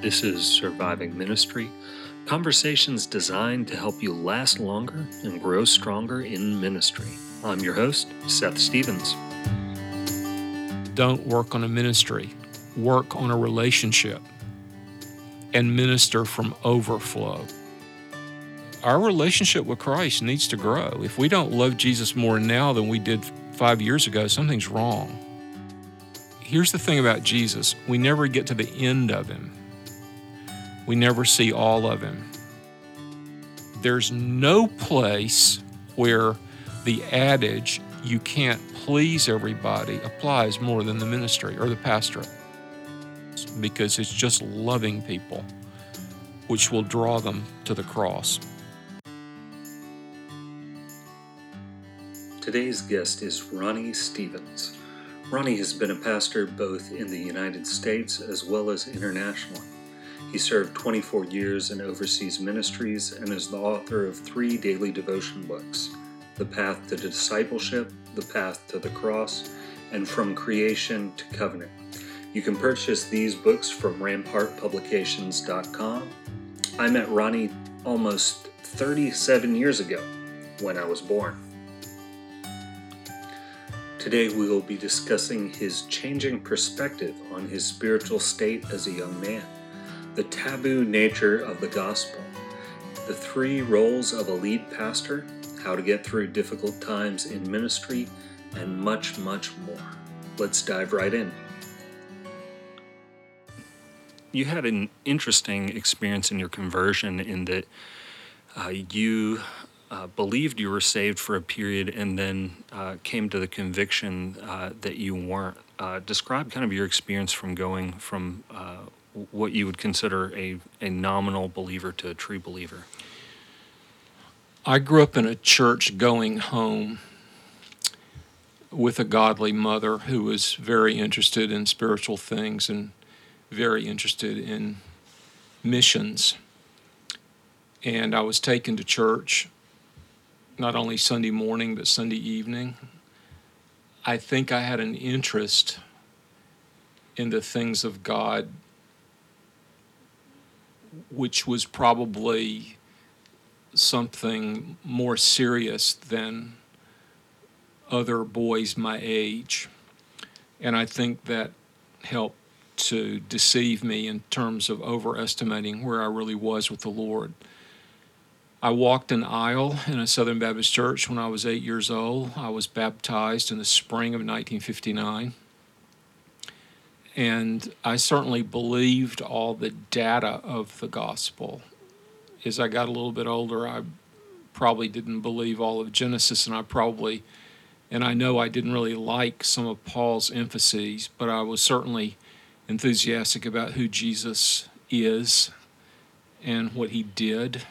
This is Surviving Ministry, conversations designed to help you last longer and grow stronger in ministry. I'm your host, Seth Stevens. Don't work on a ministry, work on a relationship and minister from overflow. Our relationship with Christ needs to grow. If we don't love Jesus more now than we did five years ago, something's wrong. Here's the thing about Jesus we never get to the end of him, we never see all of him. There's no place where the adage, you can't please everybody, applies more than the ministry or the pastorate because it's just loving people which will draw them to the cross. Today's guest is Ronnie Stevens. Ronnie has been a pastor both in the United States as well as internationally. He served 24 years in overseas ministries and is the author of three daily devotion books The Path to Discipleship, The Path to the Cross, and From Creation to Covenant. You can purchase these books from rampartpublications.com. I met Ronnie almost 37 years ago when I was born. Today we will be discussing his changing perspective on his spiritual state as a young man, the taboo nature of the gospel, the three roles of a lead pastor, how to get through difficult times in ministry, and much, much more. Let's dive right in. You had an interesting experience in your conversion in that uh, you uh, believed you were saved for a period and then uh, came to the conviction uh, that you weren't. Uh, describe kind of your experience from going from uh, what you would consider a, a nominal believer to a true believer. I grew up in a church going home with a godly mother who was very interested in spiritual things and very interested in missions. And I was taken to church not only Sunday morning, but Sunday evening. I think I had an interest in the things of God, which was probably something more serious than other boys my age. And I think that helped to deceive me in terms of overestimating where I really was with the Lord. I walked an aisle in a Southern Baptist church when I was eight years old. I was baptized in the spring of 1959. And I certainly believed all the data of the gospel. As I got a little bit older, I probably didn't believe all of Genesis, and I probably, and I know I didn't really like some of Paul's emphases, but I was certainly enthusiastic about who Jesus is and what he did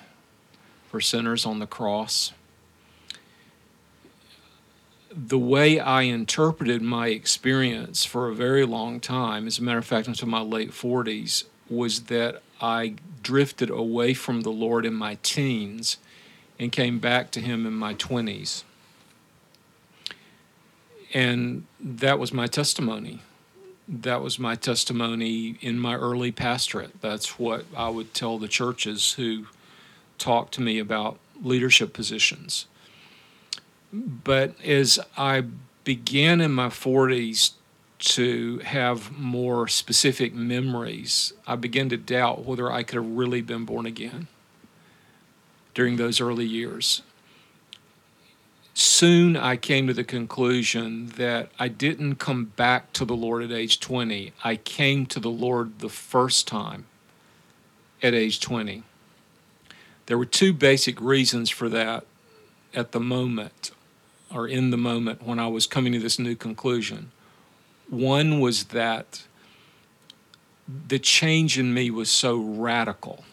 for sinners on the cross. The way I interpreted my experience for a very long time, as a matter of fact, until my late 40s, was that I drifted away from the Lord in my teens and came back to Him in my 20s. And that was my testimony. That was my testimony in my early pastorate. That's what I would tell the churches who talk to me about leadership positions. But as I began in my 40s to have more specific memories, I began to doubt whether I could have really been born again during those early years. Soon I came to the conclusion that I didn't come back to the Lord at age 20. I came to the Lord the first time at age 20. There were two basic reasons for that at the moment, or in the moment when I was coming to this new conclusion. One was that the change in me was so radical.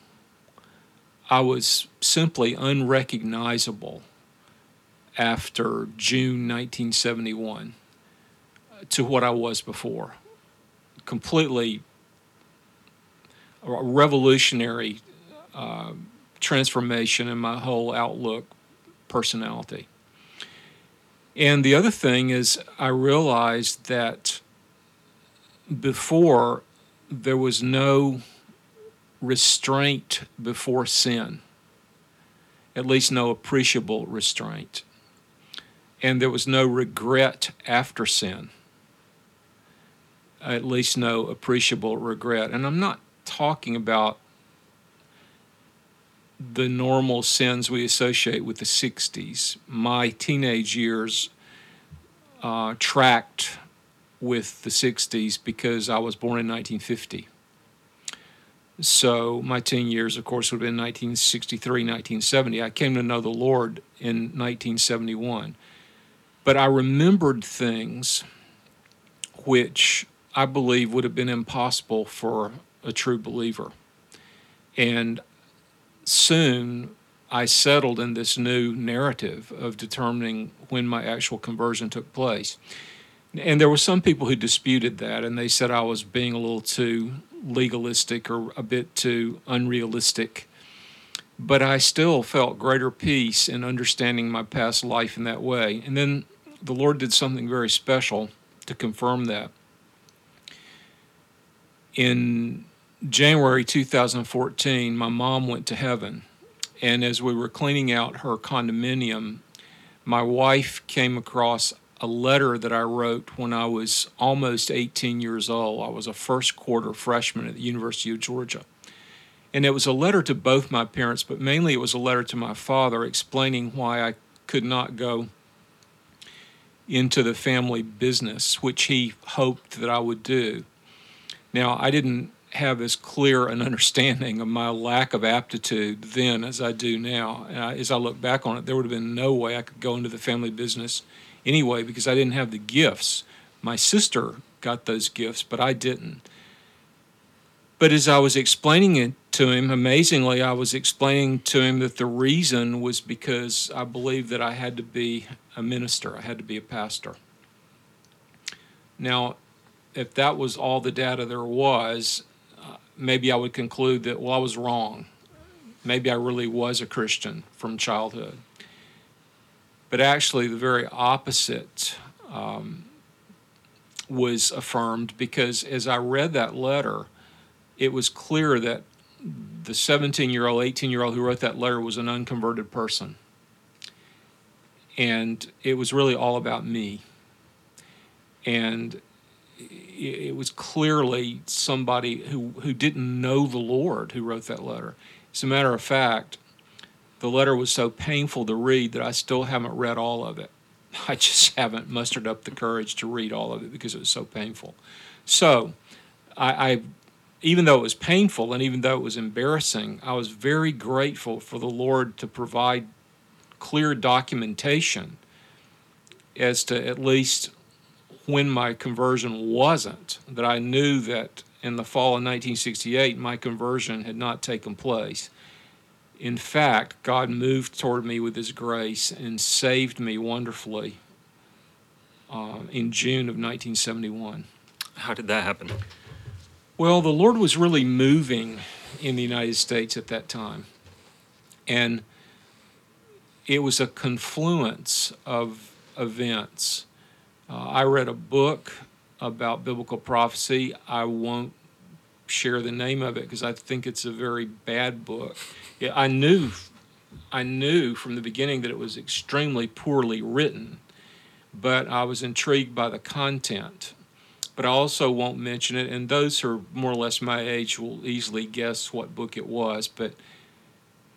I was simply unrecognizable after June 1971 to what I was before. Completely a revolutionary uh, transformation in my whole outlook, personality. And the other thing is, I realized that before there was no restraint before sin, at least no appreciable restraint. And there was no regret after sin, at least no appreciable regret. And I'm not talking about the normal sins we associate with the 60s. My teenage years uh, tracked with the 60s because I was born in 1950. So my teen years, of course, would have been 1963, 1970. I came to know the Lord in 1971. But I remembered things which I believe would have been impossible for a true believer. And soon I settled in this new narrative of determining when my actual conversion took place. And there were some people who disputed that, and they said I was being a little too legalistic or a bit too unrealistic. But I still felt greater peace in understanding my past life in that way. And then the Lord did something very special to confirm that. In January 2014, my mom went to heaven. And as we were cleaning out her condominium, my wife came across a letter that I wrote when I was almost 18 years old. I was a first quarter freshman at the University of Georgia. And it was a letter to both my parents, but mainly it was a letter to my father explaining why I could not go into the family business, which he hoped that I would do. Now, I didn't have as clear an understanding of my lack of aptitude then as I do now. And I, as I look back on it, there would have been no way I could go into the family business anyway because I didn't have the gifts. My sister got those gifts, but I didn't. But as I was explaining it to him, amazingly, I was explaining to him that the reason was because I believed that I had to be a minister, I had to be a pastor. Now, if that was all the data there was, maybe I would conclude that, well, I was wrong. Maybe I really was a Christian from childhood. But actually, the very opposite um, was affirmed because as I read that letter, it was clear that the 17 year old, 18 year old who wrote that letter was an unconverted person. And it was really all about me. And it was clearly somebody who, who didn't know the Lord who wrote that letter. As a matter of fact, the letter was so painful to read that I still haven't read all of it. I just haven't mustered up the courage to read all of it because it was so painful. So, I, I even though it was painful and even though it was embarrassing, I was very grateful for the Lord to provide clear documentation as to at least when my conversion wasn't, that I knew that in the fall of 1968 my conversion had not taken place in fact, God moved toward me with His grace and saved me wonderfully uh, in June of 1971. How did that happen? Well, the Lord was really moving in the United States at that time. And it was a confluence of events. Uh, I read a book about biblical prophecy. I won't share the name of it because I think it's a very bad book. I knew, I knew from the beginning that it was extremely poorly written, but I was intrigued by the content. But I also won't mention it, and those who are more or less my age will easily guess what book it was, but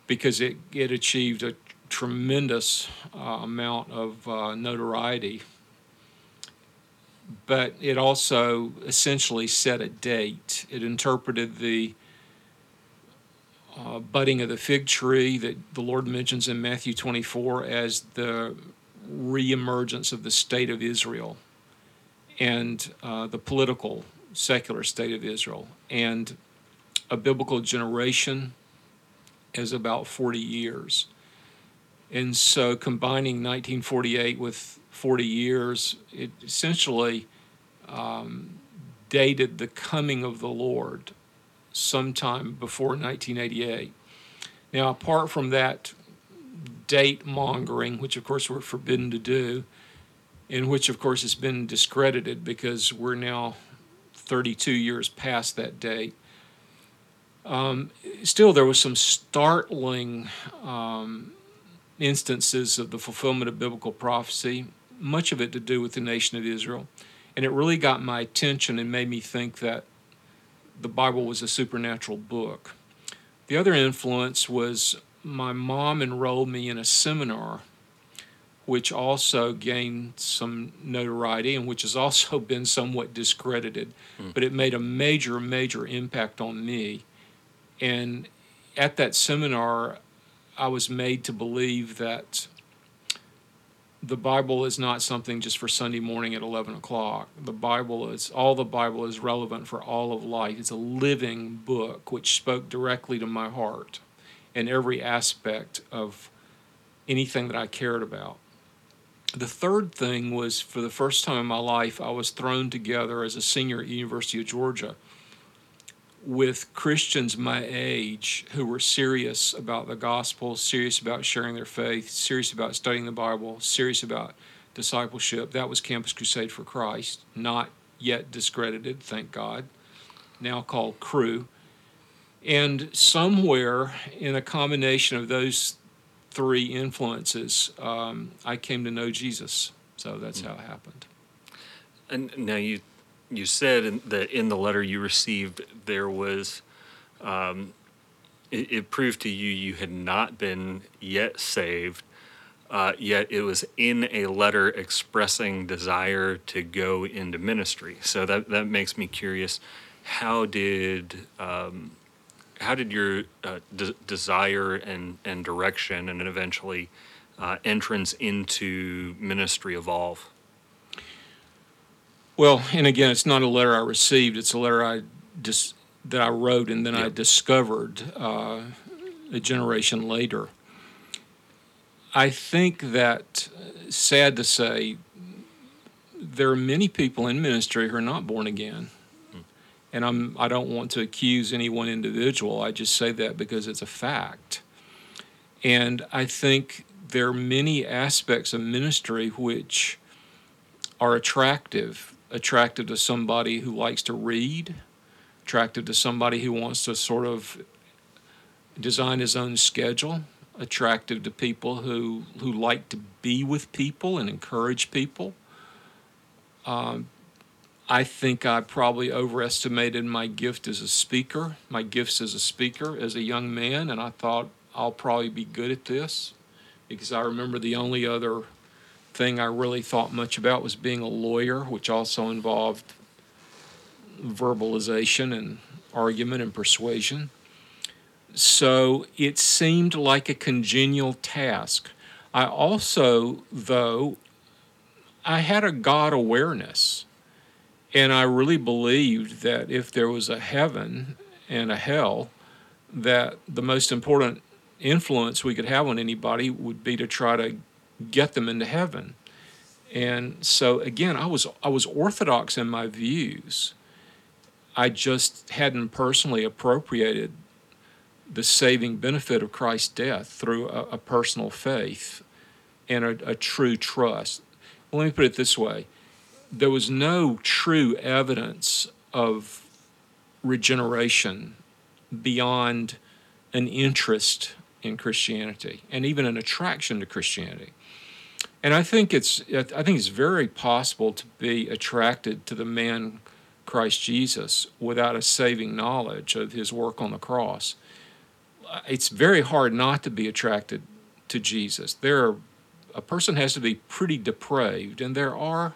because it, it achieved a tremendous uh, amount of uh, notoriety but it also essentially set a date. It interpreted the uh, budding of the fig tree that the Lord mentions in Matthew 24 as the reemergence of the state of Israel and uh, the political secular state of Israel and a biblical generation is about 40 years. And so combining 1948 with 40 years, it essentially um, dated the coming of the Lord sometime before 1988. Now, apart from that date mongering, which of course we're forbidden to do, in which of course has been discredited because we're now 32 years past that date. Um, still, there was some startling um, instances of the fulfillment of biblical prophecy, much of it to do with the nation of Israel. And it really got my attention and made me think that the Bible was a supernatural book. The other influence was my mom enrolled me in a seminar which also gained some notoriety and which has also been somewhat discredited, mm. but it made a major, major impact on me. And at that seminar, I was made to believe that the Bible is not something just for Sunday morning at 11 o'clock. The Bible is, all the Bible is relevant for all of life. It's a living book which spoke directly to my heart in every aspect of anything that I cared about. The third thing was for the first time in my life, I was thrown together as a senior at University of Georgia with Christians my age who were serious about the gospel, serious about sharing their faith, serious about studying the Bible, serious about discipleship. That was Campus Crusade for Christ, not yet discredited, thank God, now called Cru. And somewhere in a combination of those three influences, um, I came to know Jesus. So that's mm. how it happened. And now you you said in that in the letter you received there was um, it, it, proved to you you had not been yet saved uh, yet it was in a letter expressing desire to go into ministry. So that that makes me curious how did um, how did your uh, de- desire and, and direction and eventually uh, entrance into ministry evolve well, and again, it's not a letter I received. It's a letter I just that I wrote and then I discovered uh, a generation later. I think that, sad to say, there are many people in ministry who are not born again. Hmm. And I'm, I don't want to accuse any one individual. I just say that because it's a fact. And I think there are many aspects of ministry which are attractive attractive to somebody who likes to read, attractive to somebody who wants to sort of design his own schedule, attractive to people who, who like to be with people and encourage people. Um, I think I probably overestimated my gift as a speaker, my gifts as a speaker as a young man, and I thought I'll probably be good at this because I remember the only other thing I really thought much about was being a lawyer, which also involved verbalization and argument and persuasion. So it seemed like a congenial task. I also, though, I had a God awareness. And I really believed that if there was a heaven and a hell, that the most important influence we could have on anybody would be to try to get them into heaven. And so again, I was I was orthodox in my views. I just hadn't personally appropriated the saving benefit of Christ's death through a, a personal faith and a, a true trust. Well, let me put it this way there was no true evidence of regeneration beyond an interest in Christianity and even an attraction to Christianity. And I think it's I think it's very possible to be attracted to the man Christ Jesus without a saving knowledge of his work on the cross. It's very hard not to be attracted to Jesus. There are, a person has to be pretty depraved and there are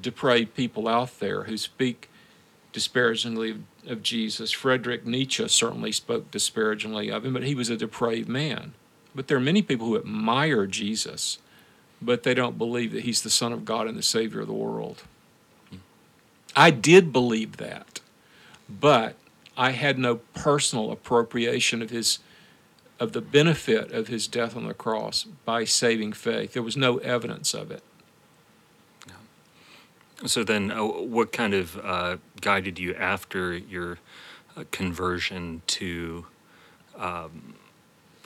depraved people out there who speak disparagingly of, of Jesus. Friedrich Nietzsche certainly spoke disparagingly of him, but he was a depraved man. But there are many people who admire Jesus but they don't believe that he's the Son of God and the Savior of the world. I did believe that, but I had no personal appropriation of his of the benefit of his death on the cross by saving faith. There was no evidence of it. So then, uh, what kind of uh, guided you after your uh, conversion to um,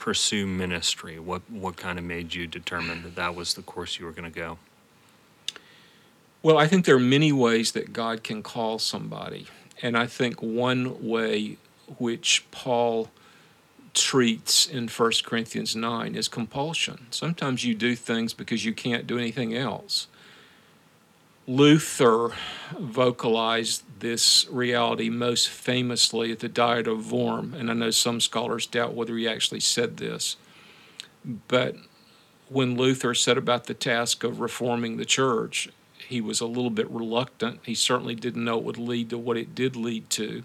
pursue ministry? What what kind of made you determine that that was the course you were going to go? Well, I think there are many ways that God can call somebody, and I think one way which Paul treats in 1 Corinthians 9 is compulsion. Sometimes you do things because you can't do anything else. Luther vocalized this reality most famously at the Diet of Worms, and I know some scholars doubt whether he actually said this. But when Luther set about the task of reforming the church, he was a little bit reluctant. He certainly didn't know it would lead to what it did lead to.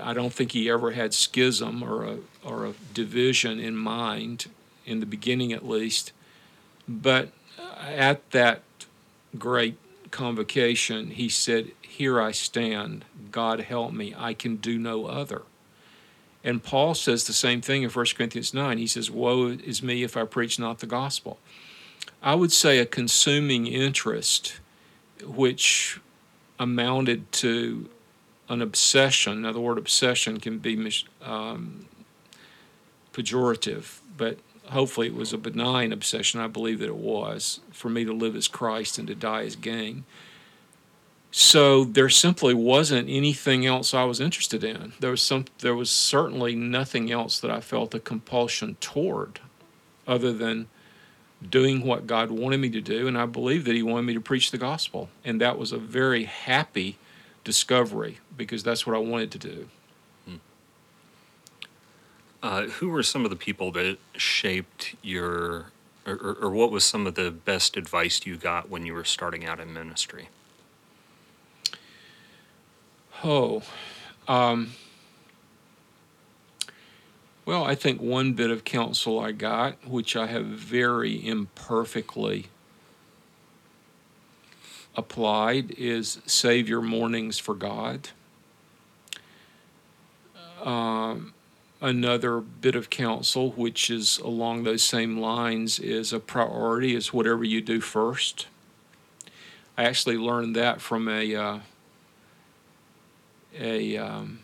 I don't think he ever had schism or a, or a division in mind, in the beginning at least. But at that great convocation, he said, Here I stand. God help me. I can do no other. And Paul says the same thing in 1 Corinthians 9. He says, Woe is me if I preach not the gospel. I would say a consuming interest, which amounted to an obsession. Now, the word obsession can be um, pejorative, but hopefully it was a benign obsession. I believe that it was for me to live as Christ and to die as gain. So there simply wasn't anything else I was interested in. There was some. There was certainly nothing else that I felt a compulsion toward, other than doing what God wanted me to do, and I believe that He wanted me to preach the gospel, and that was a very happy discovery because that's what I wanted to do. Uh, who were some of the people that shaped your, or, or, what was some of the best advice you got when you were starting out in ministry? Oh, um, well, I think one bit of counsel I got, which I have very imperfectly applied, is save your mornings for God. Um, another bit of counsel, which is along those same lines, is a priority is whatever you do first. I actually learned that from a uh, a um,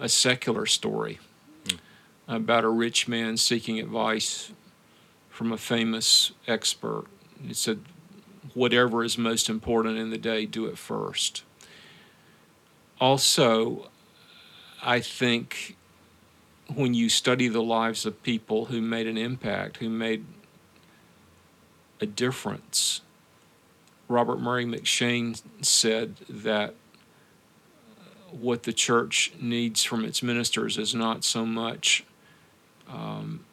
a secular story mm. about a rich man seeking advice from a famous expert. It said, whatever is most important in the day, do it first. Also, I think when you study the lives of people who made an impact, who made a difference, Robert Murray M'Cheyne said that what the church needs from its ministers is not so much um,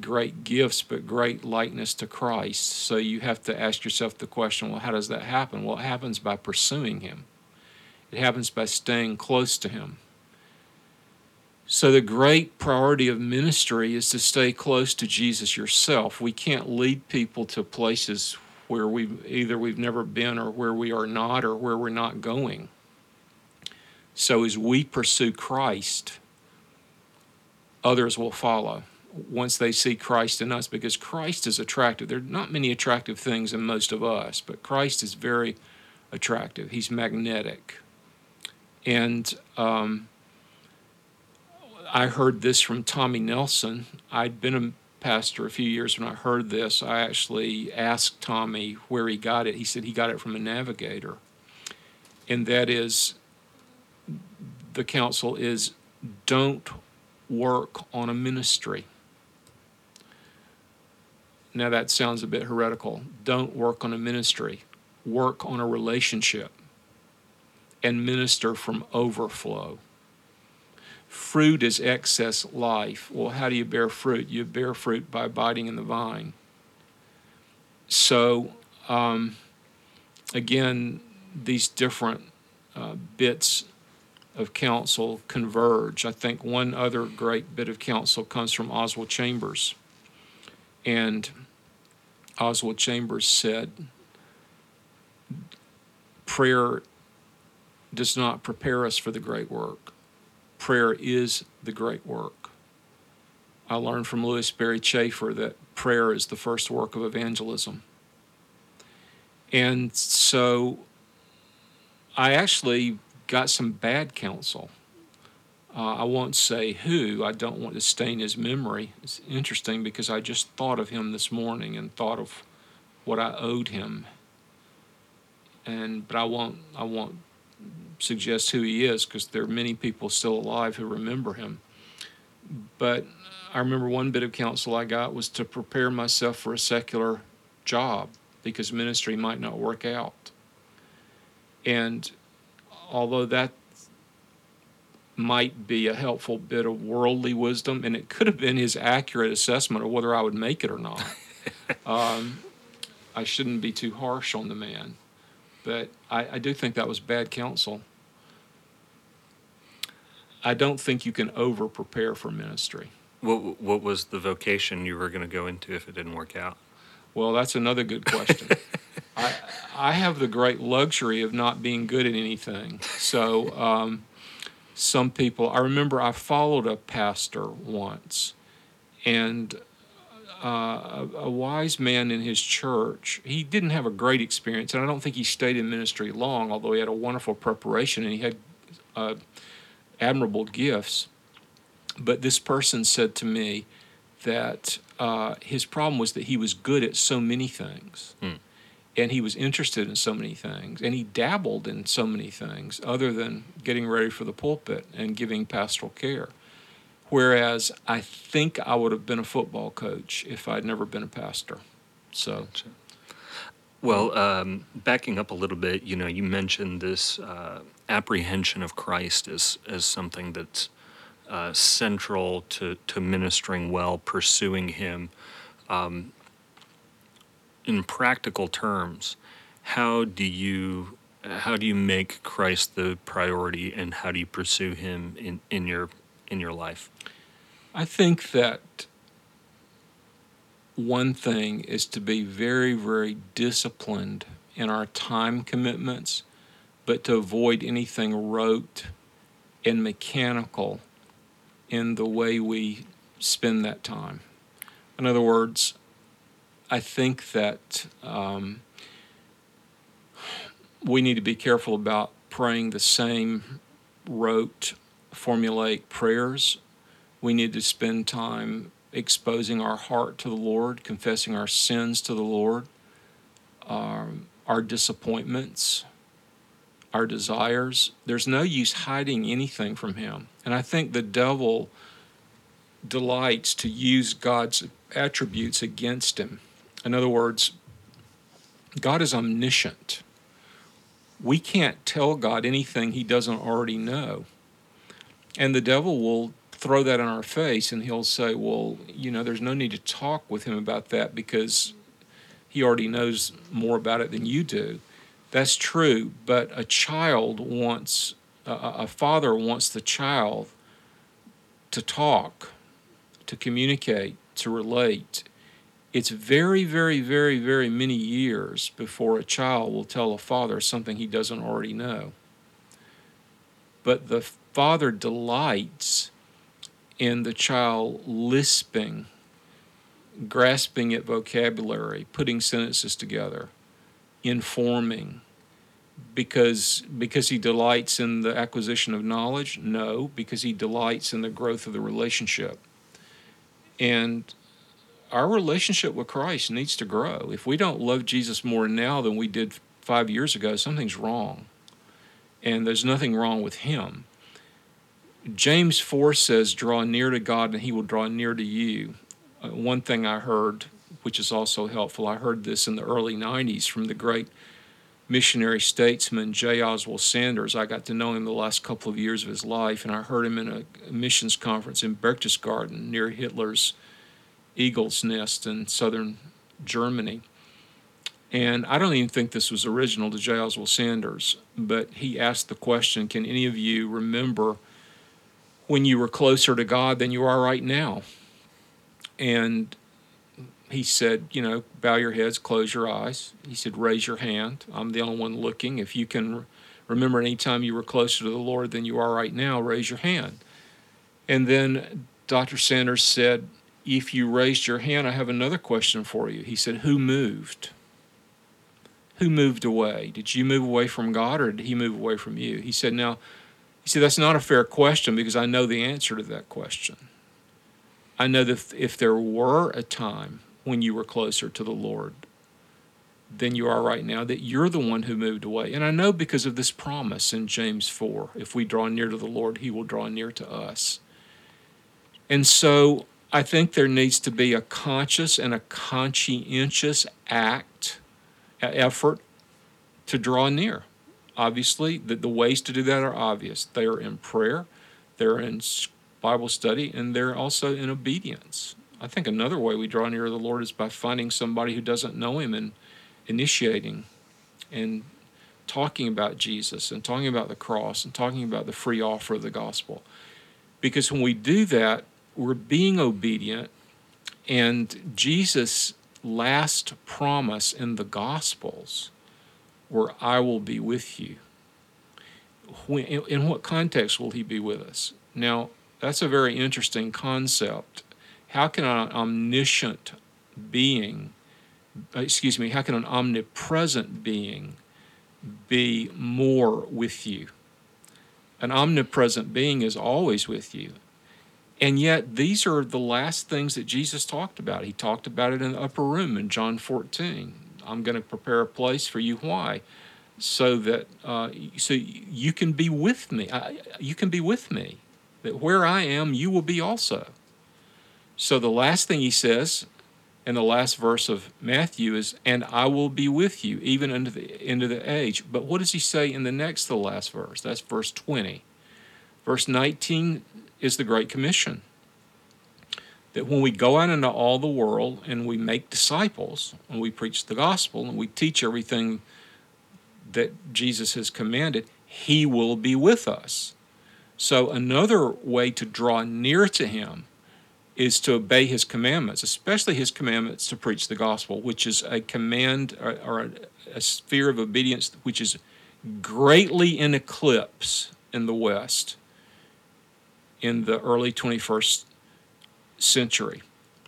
great gifts, but great likeness to Christ. So you have to ask yourself the question well, how does that happen? Well, it happens by pursuing Him, it happens by staying close to Him. So, the great priority of ministry is to stay close to Jesus yourself. We can't lead people to places where we either we've never been or where we are not or where we're not going. So, as we pursue Christ, others will follow once they see Christ in us because Christ is attractive. There are not many attractive things in most of us, but Christ is very attractive. He's magnetic. And um, I heard this from Tommy Nelson. I'd been a pastor a few years when I heard this. I actually asked Tommy where he got it. He said he got it from a navigator. And that is the counsel is don't work on a ministry. Now that sounds a bit heretical. Don't work on a ministry, work on a relationship and minister from overflow. Fruit is excess life. Well, how do you bear fruit? You bear fruit by abiding in the vine. So, um, again, these different uh, bits of counsel converge. I think one other great bit of counsel comes from Oswald Chambers. And Oswald Chambers said, Prayer does not prepare us for the great work. Prayer is the great work. I learned from Lewis Sperry Chafer that prayer is the first work of evangelism. And so I actually got some bad counsel. Uh, I won't say who. I don't want to stain his memory. It's interesting because I just thought of him this morning and thought of what I owed him. And but I won't. I won't suggest who he is because there are many people still alive who remember him. But I remember one bit of counsel I got was to prepare myself for a secular job because ministry might not work out. And although that might be a helpful bit of worldly wisdom, and it could have been his accurate assessment of whether I would make it or not. um, I shouldn't be too harsh on the man, but I, I do think that was bad counsel. I don't think you can over prepare for ministry. What What was the vocation you were going to go into if it didn't work out? Well, that's another good question. I I have the great luxury of not being good at anything, so. Um, some people. I remember I followed a pastor once, and uh, a, a, wise man in his church. He didn't have a great experience, and I don't think he stayed in ministry long, although he had a wonderful preparation and he had uh, admirable gifts. But this person said to me that uh, his problem was that he was good at so many things. Hmm and he was interested in so many things and he dabbled in so many things other than getting ready for the pulpit and giving pastoral care whereas i think i would have been a football coach if i'd never been a pastor so gotcha. well um, backing up a little bit you know you mentioned this uh, apprehension of christ as, as something that's uh, central to, to ministering well pursuing him um, in practical terms, how do you how do you make Christ the priority, and how do you pursue Him in, in your in your life? I think that one thing is to be very very disciplined in our time commitments, but to avoid anything rote and mechanical in the way we spend that time. In other words, I think that um, we need to be careful about praying the same rote, formulaic prayers. We need to spend time exposing our heart to the Lord, confessing our sins to the Lord, um, our disappointments, our desires. There's no use hiding anything from Him. And I think the devil delights to use God's attributes against Him. In other words, God is omniscient. We can't tell God anything he doesn't already know. And the devil will throw that in our face and he'll say, Well, you know, there's no need to talk with him about that because he already knows more about it than you do. That's true, but a child wants, a, father wants the child to talk, to communicate, to relate it's very, very, very, very many years before a child will tell a father something he doesn't already know. But the father delights in the child lisping, grasping at vocabulary, putting sentences together, informing. Because, because he delights in the acquisition of knowledge? No, because he delights in the growth of the relationship. And our relationship with Christ needs to grow. If we don't love Jesus more now than we did five years ago, something's wrong. And there's nothing wrong with Him. James 4 says, Draw near to God and He will draw near to you. Uh, one thing I heard, which is also helpful, I heard this in the early 90s from the great missionary statesman J. Oswald Sanders. I got to know him the last couple of years of his life, and I heard him in a missions conference in Berchtesgaden near Hitler's eagle's nest in southern Germany. And I don't even think this was original to J. Oswald Sanders, but he asked the question Can any of you remember when you were closer to God than you are right now? And he said, You know, bow your heads, close your eyes. He said, Raise your hand. I'm the only one looking. If you can remember any time you were closer to the Lord than you are right now, raise your hand. And then Dr. Sanders said, if you raised your hand, I have another question for you. He said, Who moved? Who moved away? Did you move away from God or did He move away from you? He said, Now, he said, That's not a fair question because I know the answer to that question. I know that if there were a time when you were closer to the Lord, than you are right now, that you're the one who moved away. And I know because of this promise in James 4 if we draw near to the Lord, he will draw near to us. And so I think there needs to be a conscious and a conscientious act, effort to draw near. Obviously, the, the ways to do that are obvious. They are in prayer, they're in Bible study, and they're also in obedience. I think another way we draw near the Lord is by finding somebody who doesn't know Him and initiating and talking about Jesus and talking about the cross and talking about the free offer of the gospel. Because when we do that, we're being obedient, and Jesus' last promise in the Gospels where I will be with you. When, in what context will he be with us? Now, that's a very interesting concept. How can an omniscient being, excuse me, how can an omnipresent being be more with you? An omnipresent being is always with you. And yet, these are the last things that Jesus talked about. He talked about it in the upper room in John 14. I'm going to prepare a place for you. Why? So that uh, so you can be with me. I, you can be with me. That where I am, you will be also. So the last thing he says in the last verse of Matthew is, "And I will be with you even unto the end of the age." But what does he say in the next to the last verse? That's verse 20. Verse 19 is the Great Commission that when we go out into all the world and we make disciples and we preach the gospel and we teach everything that Jesus has commanded, He will be with us. So, another way to draw near to Him is to obey His commandments, especially His commandments to preach the gospel, which is a command or, a, a sphere of obedience which is greatly in eclipse in the West in the early 21st century.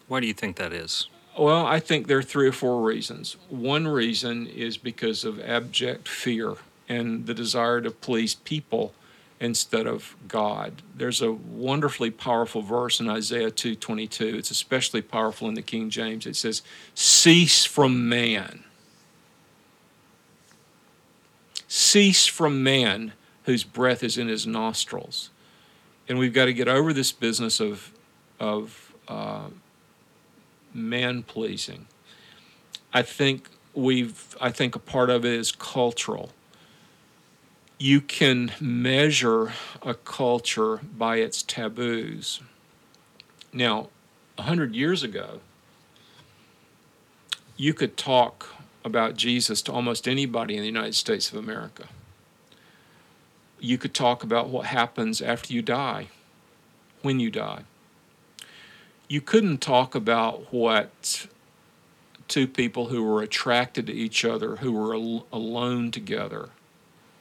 Why do you think that is? Well, I think there are three or four reasons. One reason is because of abject fear and the desire to please people instead of God. There's a wonderfully powerful verse in Isaiah 2:22. It's especially powerful in the King James. It says, "Cease from man. Cease from man whose breath is in his nostrils." And we've got to get over this business of of uh, man pleasing. I think we've. I think a part of it is cultural. You can measure a culture by its taboos. Now, a hundred years ago, you could talk about Jesus to almost anybody in the United States of America. You could talk about what happens after you die, when you die you couldn't talk about what two people who were attracted to each other, who were al- alone together,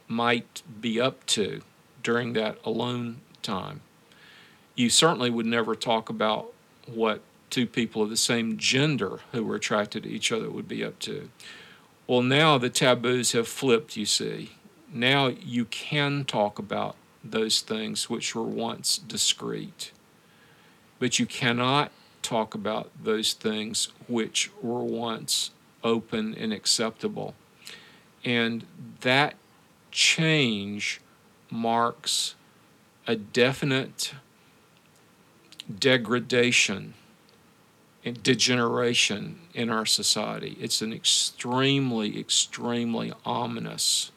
might be up to during that alone time. You certainly would never talk about what two people of the same gender who were attracted to each other would be up to. Well, now the taboos have flipped, you see. Now you can talk about those things which were once discreet. But you cannot talk about those things which were once open and acceptable. And that change marks a definite degradation and degeneration in our society. It's an extremely, extremely ominous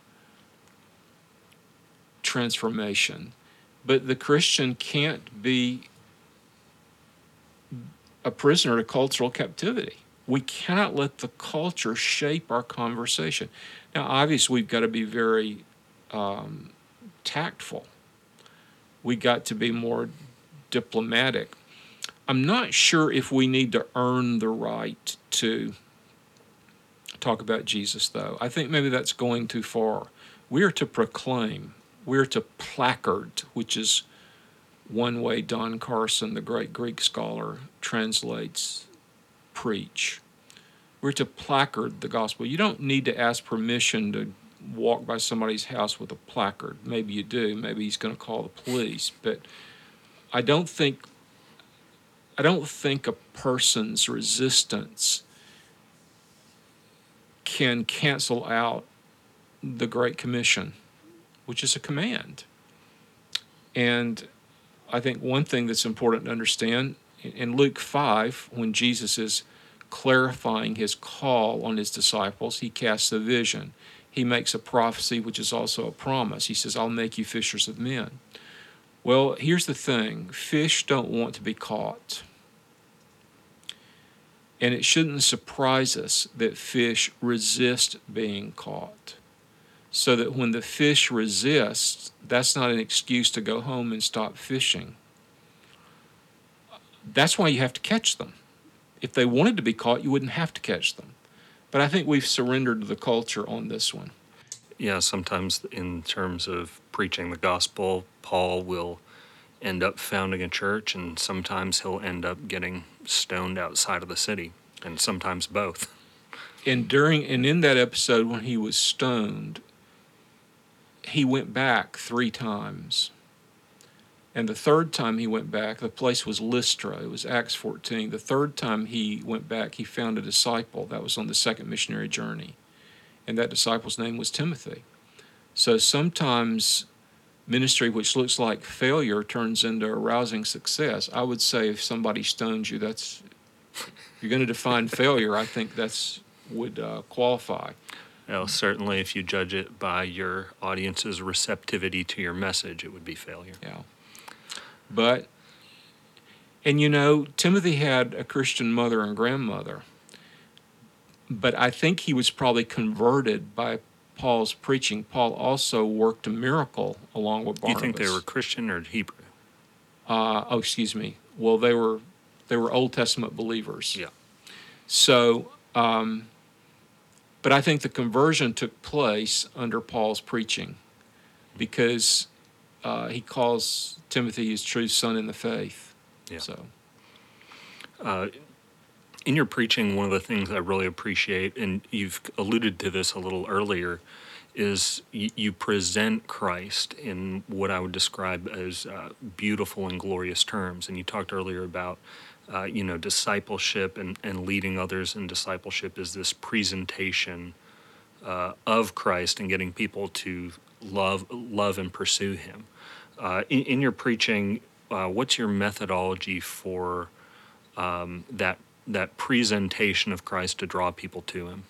transformation. But the Christian can't be a prisoner to cultural captivity. We cannot let the culture shape our conversation. Now, obviously, we've got to be very um, tactful. We got to be more diplomatic. I'm not sure if we need to earn the right to talk about Jesus, though. I think maybe that's going too far. We are to proclaim, we're to placard, which is one way Don Carson, the great Greek scholar, translates preach. We're to placard the gospel. You don't need to ask permission to walk by somebody's house with a placard. Maybe you do. Maybe he's going to call the police. But I don't think I don't think a person's resistance can cancel out the Great Commission, which is a command. And I think one thing that's important to understand in Luke 5, when Jesus is clarifying his call on his disciples, he casts a vision. He makes a prophecy, which is also a promise. He says, I'll make you fishers of men. Well, here's the thing fish don't want to be caught. And it shouldn't surprise us that fish resist being caught. So that when the fish resists, that's not an excuse to go home and stop fishing. That's why you have to catch them. If they wanted to be caught, you wouldn't have to catch them. But I think we've surrendered to the culture on this one. Yeah, sometimes in terms of preaching the gospel, Paul will end up founding a church, and sometimes he'll end up getting stoned outside of the city, and sometimes both. And during and in that episode when he was stoned, he went back three times. And the third time he went back, the place was Lystra. It was Acts 14. The third time he went back, he found a disciple that was on the second missionary journey. And that disciple's name was Timothy. So sometimes ministry which looks like failure turns into a rousing success. I would say if somebody stones you, that's you're going to define failure. I think that's would uh, qualify. Well, certainly, if you judge it by your audience's receptivity to your message, it would be failure. Yeah. But, and you know, Timothy had a Christian mother and grandmother, but I think he was probably converted by Paul's preaching. Paul also worked a miracle along with Barnabas. You think they were Christian or Hebrew? Uh, oh, excuse me. Well, they were they were Old Testament believers. Yeah. So, um, but I think the conversion took place under Paul's preaching, because uh, he calls Timothy his true son in the faith. Yeah. So, uh, in your preaching, one of the things I really appreciate, and you've alluded to this a little earlier, is you, present Christ in what I would describe as uh, beautiful and glorious terms. And you talked earlier about, uh, you know, discipleship and, and leading others in discipleship is this presentation uh, of Christ and getting people to love love and pursue Him. Uh, in, in, your preaching, uh, what's your methodology for um, that that presentation of Christ to draw people to Him?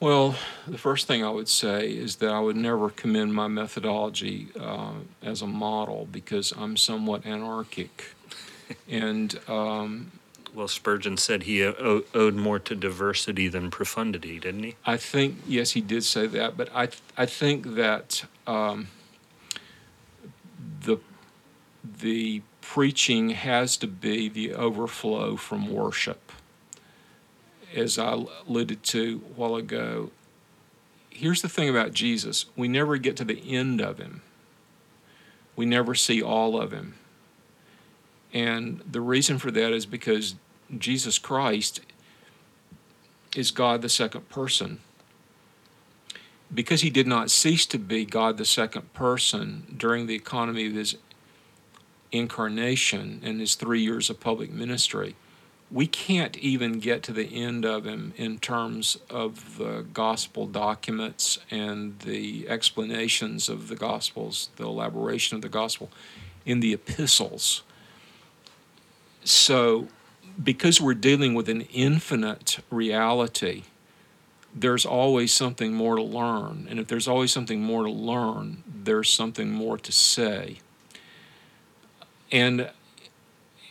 Well, the first thing I would say is that I would never commend my methodology uh, as a model because I'm somewhat anarchic, and um, well, Spurgeon said he owed more to diversity than profundity, didn't he? I think yes, he did say that, but I I think that um, the the preaching has to be the overflow from worship. As I alluded to a while ago, here's the thing about Jesus we never get to the end of him, we never see all of him. And the reason for that is because Jesus Christ is God the second person. Because he did not cease to be God the second person during the economy of his incarnation and his three years of public ministry, we can't even get to the end of him in terms of the gospel documents and the explanations of the gospels, the elaboration of the gospel in the epistles. So, because we're dealing with an infinite reality, there's always something more to learn. And if there's always something more to learn, there's something more to say. And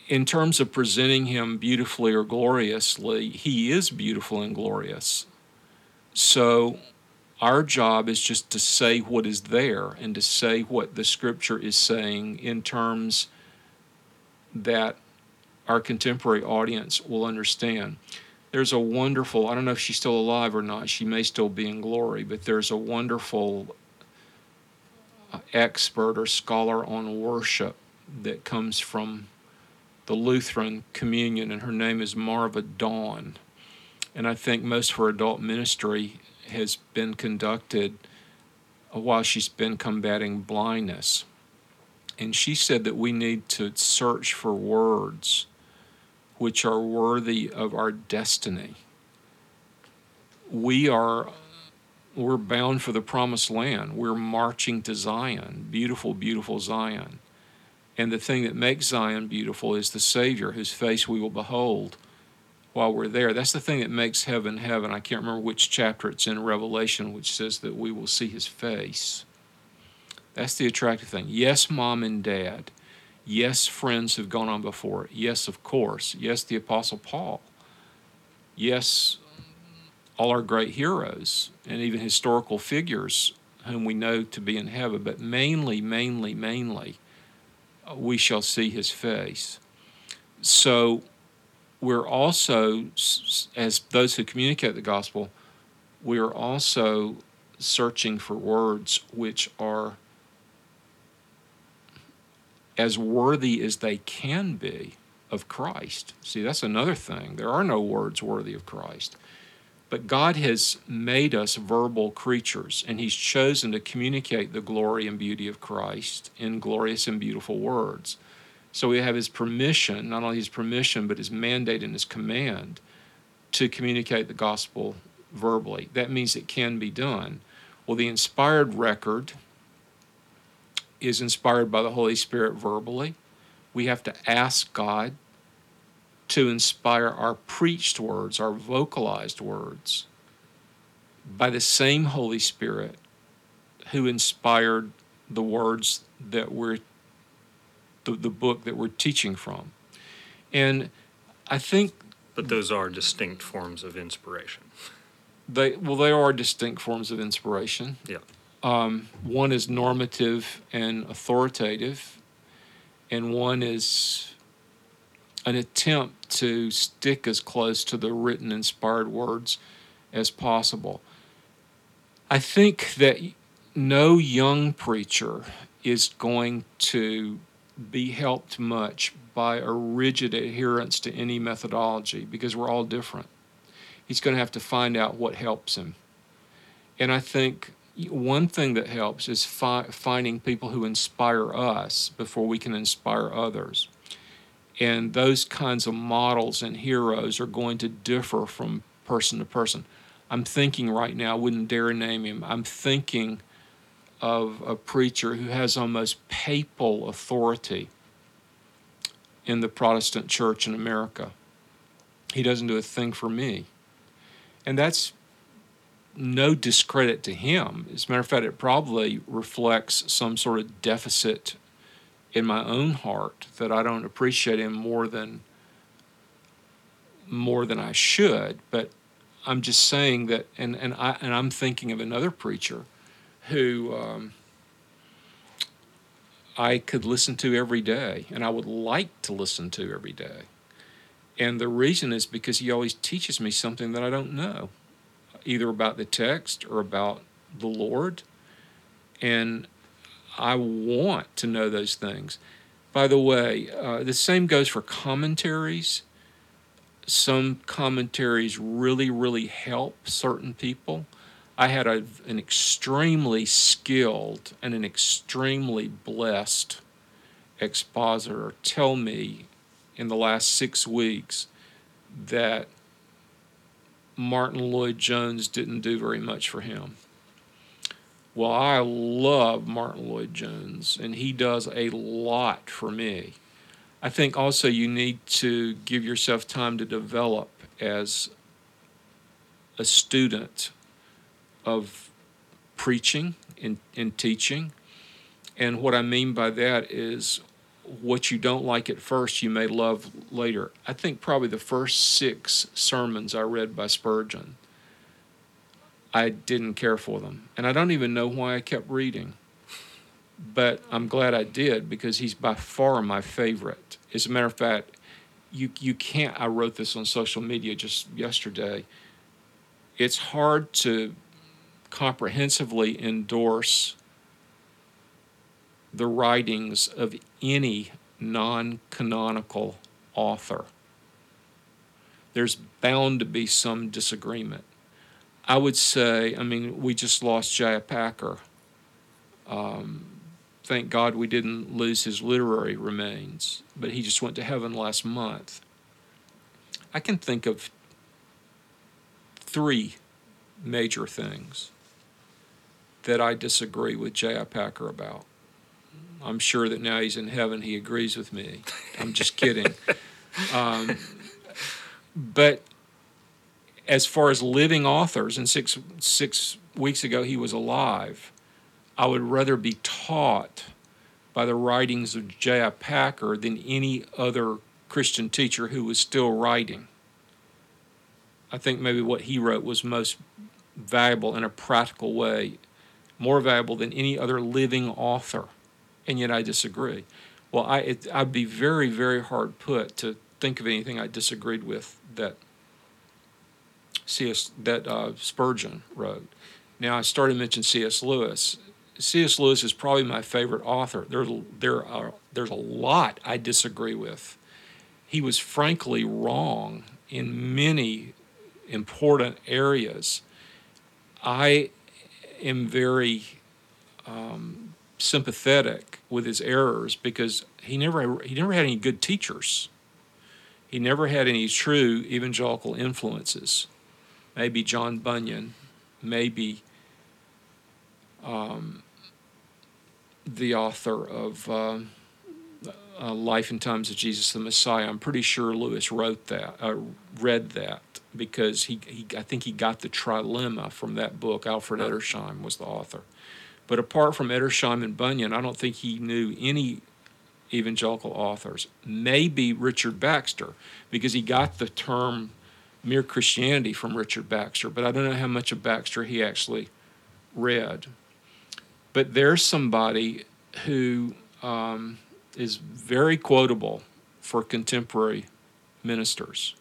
in terms of presenting him beautifully or gloriously, he is beautiful and glorious. So our job is just to say what is there and to say what the scripture is saying in terms that our contemporary audience will understand. There's a wonderful, I don't know if she's still alive or not, she may still be in glory, but there's a wonderful uh, expert or scholar on worship that comes from the Lutheran Communion, and her name is Marva Dawn. And I think most of her adult ministry has been conducted while she's been combating blindness. And she said that we need to search for words which are worthy of our destiny. we are we're bound for the promised land. We're marching to Zion, beautiful, beautiful Zion. And the thing that makes Zion beautiful is the Savior, whose face we will behold while we're there. That's the thing that makes heaven heaven. I can't remember which chapter it's in Revelation, which says that we will see his face. That's the attractive thing. Yes, mom and dad. Yes, friends who've gone on before. Yes, of course. Yes, the Apostle Paul. Yes, all our great heroes and even historical figures whom we know to be in heaven, but mainly, mainly, mainly, we shall see his face. So we're also, as those who communicate the gospel, we are also searching for words which are as worthy as they can be of Christ. See, that's another thing. There are no words worthy of Christ. But God has made us verbal creatures, and He's chosen to communicate the glory and beauty of Christ in glorious and beautiful words. So we have His permission, not only His permission, but His mandate and His command to communicate the gospel verbally. That means it can be done. Well, the inspired record is inspired by the Holy Spirit verbally. We have to ask God to inspire our preached words, our vocalized words, by the same Holy Spirit who inspired the words that we're, the, the book that we're teaching from. And I think. But those are distinct forms of inspiration. They, well, they are distinct forms of inspiration. Yeah. Um, one is normative and authoritative, and one is an attempt to stick as close to the written inspired words as possible. I think that no young preacher is going to be helped much by a rigid adherence to any methodology because we're all different. He's going to have to find out what helps him. And I think one thing that helps is fi- finding people who inspire us before we can inspire others. And those kinds of models and heroes are going to differ from person to person. I'm thinking right now, I wouldn't dare name him. I'm thinking of a preacher who has almost papal authority in the Protestant church in America. He doesn't do a thing for me. And that's no discredit to him. As a matter of fact, it probably reflects some sort of deficit in my own heart that I don't appreciate him more than more than I should. But I'm just saying that, and and I and I'm thinking of another preacher who um, I could listen to every day, and I would like to listen to every day. And the reason is because he always teaches me something that I don't know, either about the text or about the Lord. And I want to know those things. By the way, uh, the same goes for commentaries. Some commentaries really, really help certain people. I had a, an extremely skilled and an extremely blessed expositor tell me in the last six weeks that Martyn Lloyd-Jones didn't do very much for him. Well, I love Martyn Lloyd-Jones, and he does a lot for me. I think also you need to give yourself time to develop as a student of preaching and, and teaching. And what I mean by that is what you don't like at first, you may love later. I think probably the first six sermons I read by Spurgeon I didn't care for them. And I don't even know why I kept reading. But I'm glad I did because he's by far my favorite. As a matter of fact, you, you can't, I wrote this on social media just yesterday. It's hard to comprehensively endorse the writings of any non canonical author. There's bound to be some disagreement. I would say, I mean, we just lost J.I. Packer. Um, thank God we didn't lose his literary remains, but he just went to heaven last month. I can think of three major things that I disagree with J.I. Packer about. I'm sure that now he's in heaven, he agrees with me. I'm just kidding. Um, but as far as living authors, and six six weeks ago he was alive, I would rather be taught by the writings of J.I. Packer than any other Christian teacher who was still writing. I think maybe what he wrote was most valuable in a practical way, more valuable than any other living author, and yet I disagree. Well, I it, I'd be very very hard put to think of anything I disagreed with that C.S. that uh, Spurgeon wrote. Now I started to mention C.S. Lewis. C.S. Lewis is probably my favorite author. There, there are there's a lot I disagree with. He was frankly wrong in many important areas. I am very um, sympathetic with his errors because he never he never had any good teachers. He never had any true evangelical influences. Maybe John Bunyan, maybe um, the author of uh, uh, Life and Times of Jesus the Messiah. I'm pretty sure Lewis wrote that, uh, read that because he, he, I think he got the trilemma from that book. Alfred Edersheim was the author. But apart from Edersheim and Bunyan, I don't think he knew any evangelical authors. Maybe Richard Baxter, because he got the term mere Christianity from Richard Baxter, but I don't know how much of Baxter he actually read. But there's somebody who um, is very quotable for contemporary ministers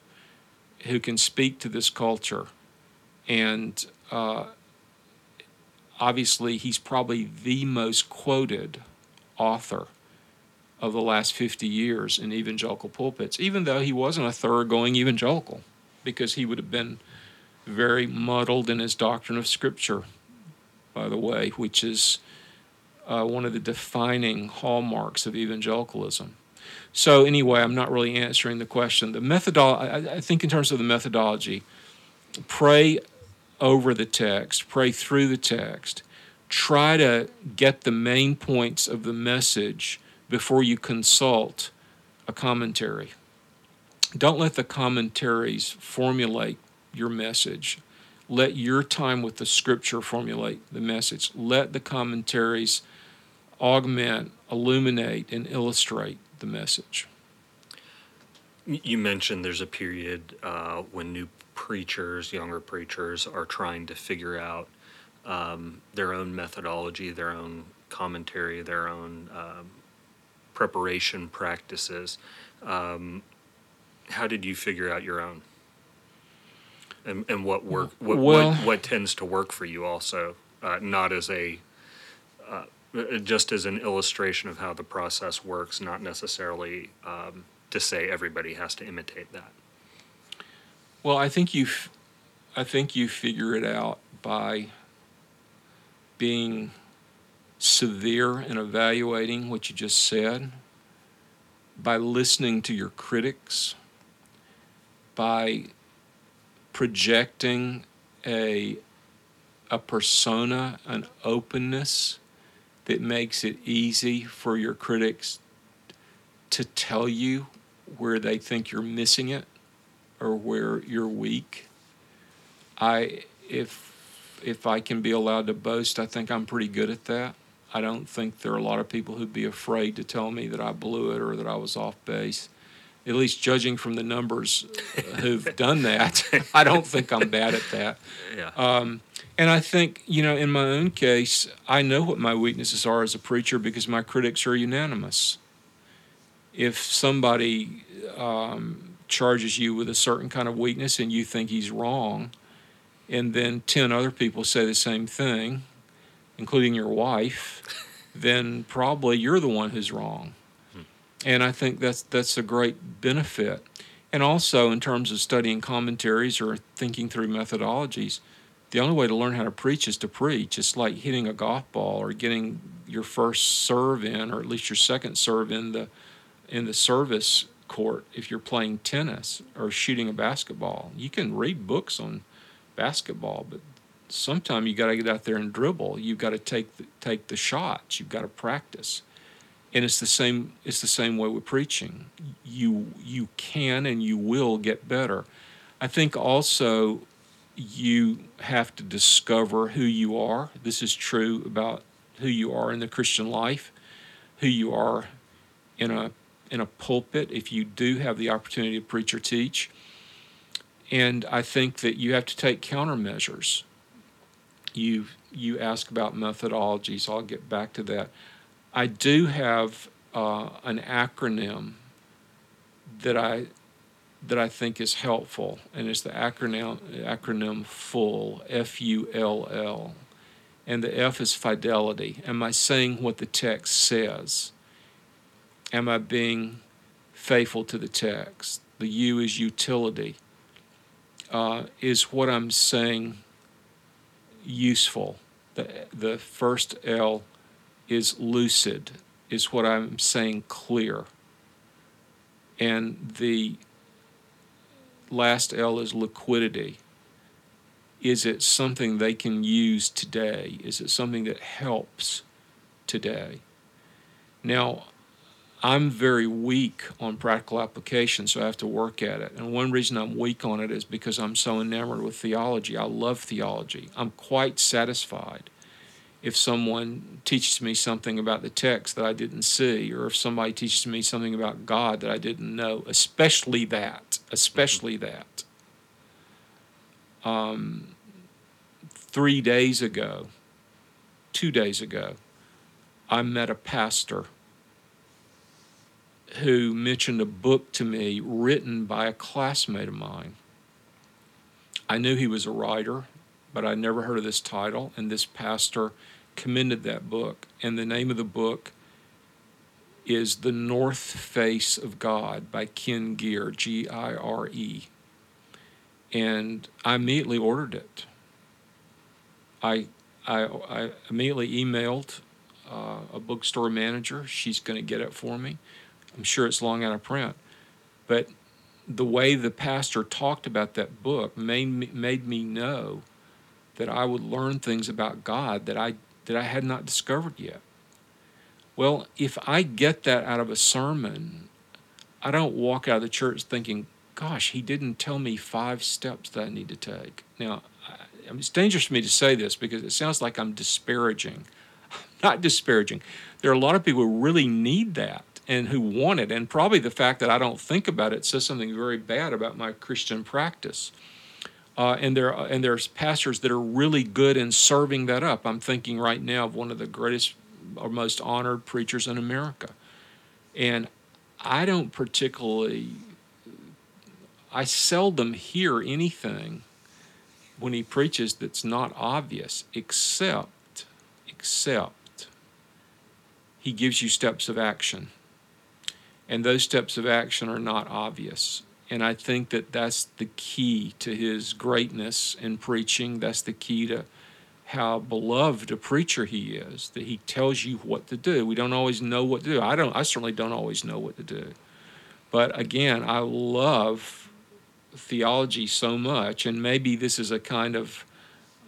who can speak to this culture. And uh, obviously, he's probably the most quoted author of the last 50 years in evangelical pulpits, even though he wasn't a thoroughgoing evangelical, because he would have been very muddled in his doctrine of Scripture, by the way, which is uh, one of the defining hallmarks of evangelicalism. So, anyway, I'm not really answering the question. The methodology, I, I think, in terms of the methodology, pray over the text, pray through the text, try to get the main points of the message before you consult a commentary. Don't let the commentaries formulate your message. Let your time with the scripture formulate the message. Let the commentaries augment, illuminate, and illustrate the message. You mentioned there's a period uh, when new preachers, younger preachers, are trying to figure out um, their own methodology, their own commentary, their own um, preparation practices. Um, how did you figure out your own? And, and what work? What, well, what, what tends to work for you? Also, uh, not as a uh, just as an illustration of how the process works, not necessarily um, to say everybody has to imitate that. Well, I think you, I think you figure it out by being severe in evaluating what you just said, by listening to your critics, by projecting a, a persona, an openness that makes it easy for your critics to tell you where they think you're missing it or where you're weak. I if if I can be allowed to boast, I think I'm pretty good at that. I don't think there are a lot of people who'd be afraid to tell me that I blew it or that I was off base. At least judging from the numbers who've done that, I don't think I'm bad at that. Yeah. Um, and I think, you know, in my own case, I know what my weaknesses are as a preacher because my critics are unanimous. If somebody um, charges you with a certain kind of weakness and you think he's wrong, and then 10 other people say the same thing, including your wife, then probably you're the one who's wrong. And I think that's that's a great benefit. And also in terms of studying commentaries or thinking through methodologies, the only way to learn how to preach is to preach. It's like hitting a golf ball or getting your first serve in or at least your second serve in the in the service court if you're playing tennis or shooting a basketball. You can read books on basketball, but sometimes you got to get out there and dribble. You've got to take the, take the shots. You've got to practice. And it's the same. It's the same way with preaching. You you can and you will get better. I think also you have to discover who you are. This is true about who you are in the Christian life, who you are in a in a pulpit if you do have the opportunity to preach or teach. And I think that you have to take countermeasures. You you ask about methodology, so I'll get back to that. I do have uh, an acronym that I that I think is helpful, and it's the acronym acronym FULL F U L L, and the F is fidelity. Am I saying what the text says? Am I being faithful to the text? The U is utility. Uh, is what I'm saying useful? The the first L is lucid. Is what I'm saying clear? And the last L is liquidity. Is it something they can use today? Is it something that helps today? Now, I'm very weak on practical application, so I have to work at it. And one reason I'm weak on it is because I'm so enamored with theology. I love theology. I'm quite satisfied if someone teaches me something about the text that I didn't see, or if somebody teaches me something about God that I didn't know, especially that, especially that. Um, three days ago, two days ago, I met a pastor who mentioned a book to me written by a classmate of mine. I knew he was a writer, but I never heard of this title, and this pastor commended that book. And the name of the book is The North Face of God by Ken Gire, G I R E. And I immediately ordered it. I, I, I immediately emailed uh, a bookstore manager. She's going to get it for me. I'm sure it's long out of print. But the way the pastor talked about that book made me, made me know that I would learn things about God that I that I had not discovered yet. Well, if I get that out of a sermon, I don't walk out of the church thinking, gosh, he didn't tell me five steps that I need to take. Now, it's dangerous for me to say this because it sounds like I'm disparaging. I'm Not disparaging. There are a lot of people who really need that and who want it. And probably the fact that I don't think about it says something very bad about my Christian practice. Uh, and there and there's pastors that are really good in serving that up. I'm thinking right now of one of the greatest or most honored preachers in America, and I don't particularly. I seldom hear anything when he preaches that's not obvious, except except he gives you steps of action and those steps of action are not obvious. And I think that that's the key to his greatness in preaching. That's the key to how beloved a preacher he is, that he tells you what to do. We don't always know what to do. I don't I certainly don't always know what to do. But again, I love theology so much, and maybe this is a kind of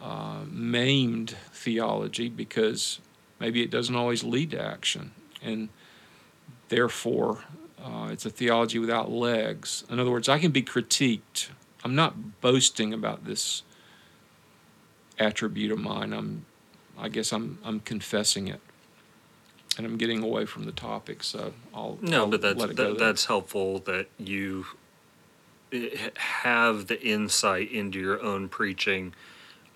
uh, maimed theology because maybe it doesn't always lead to action. And therefore, uh, it's a theology without legs. In other words, I can be critiqued. I'm not boasting about this attribute of mine. I'm, I guess I'm, I'm confessing it, and I'm getting away from the topic. So I'll no, I'll but that's let it go that, that's helpful that you eh, have the insight into your own preaching.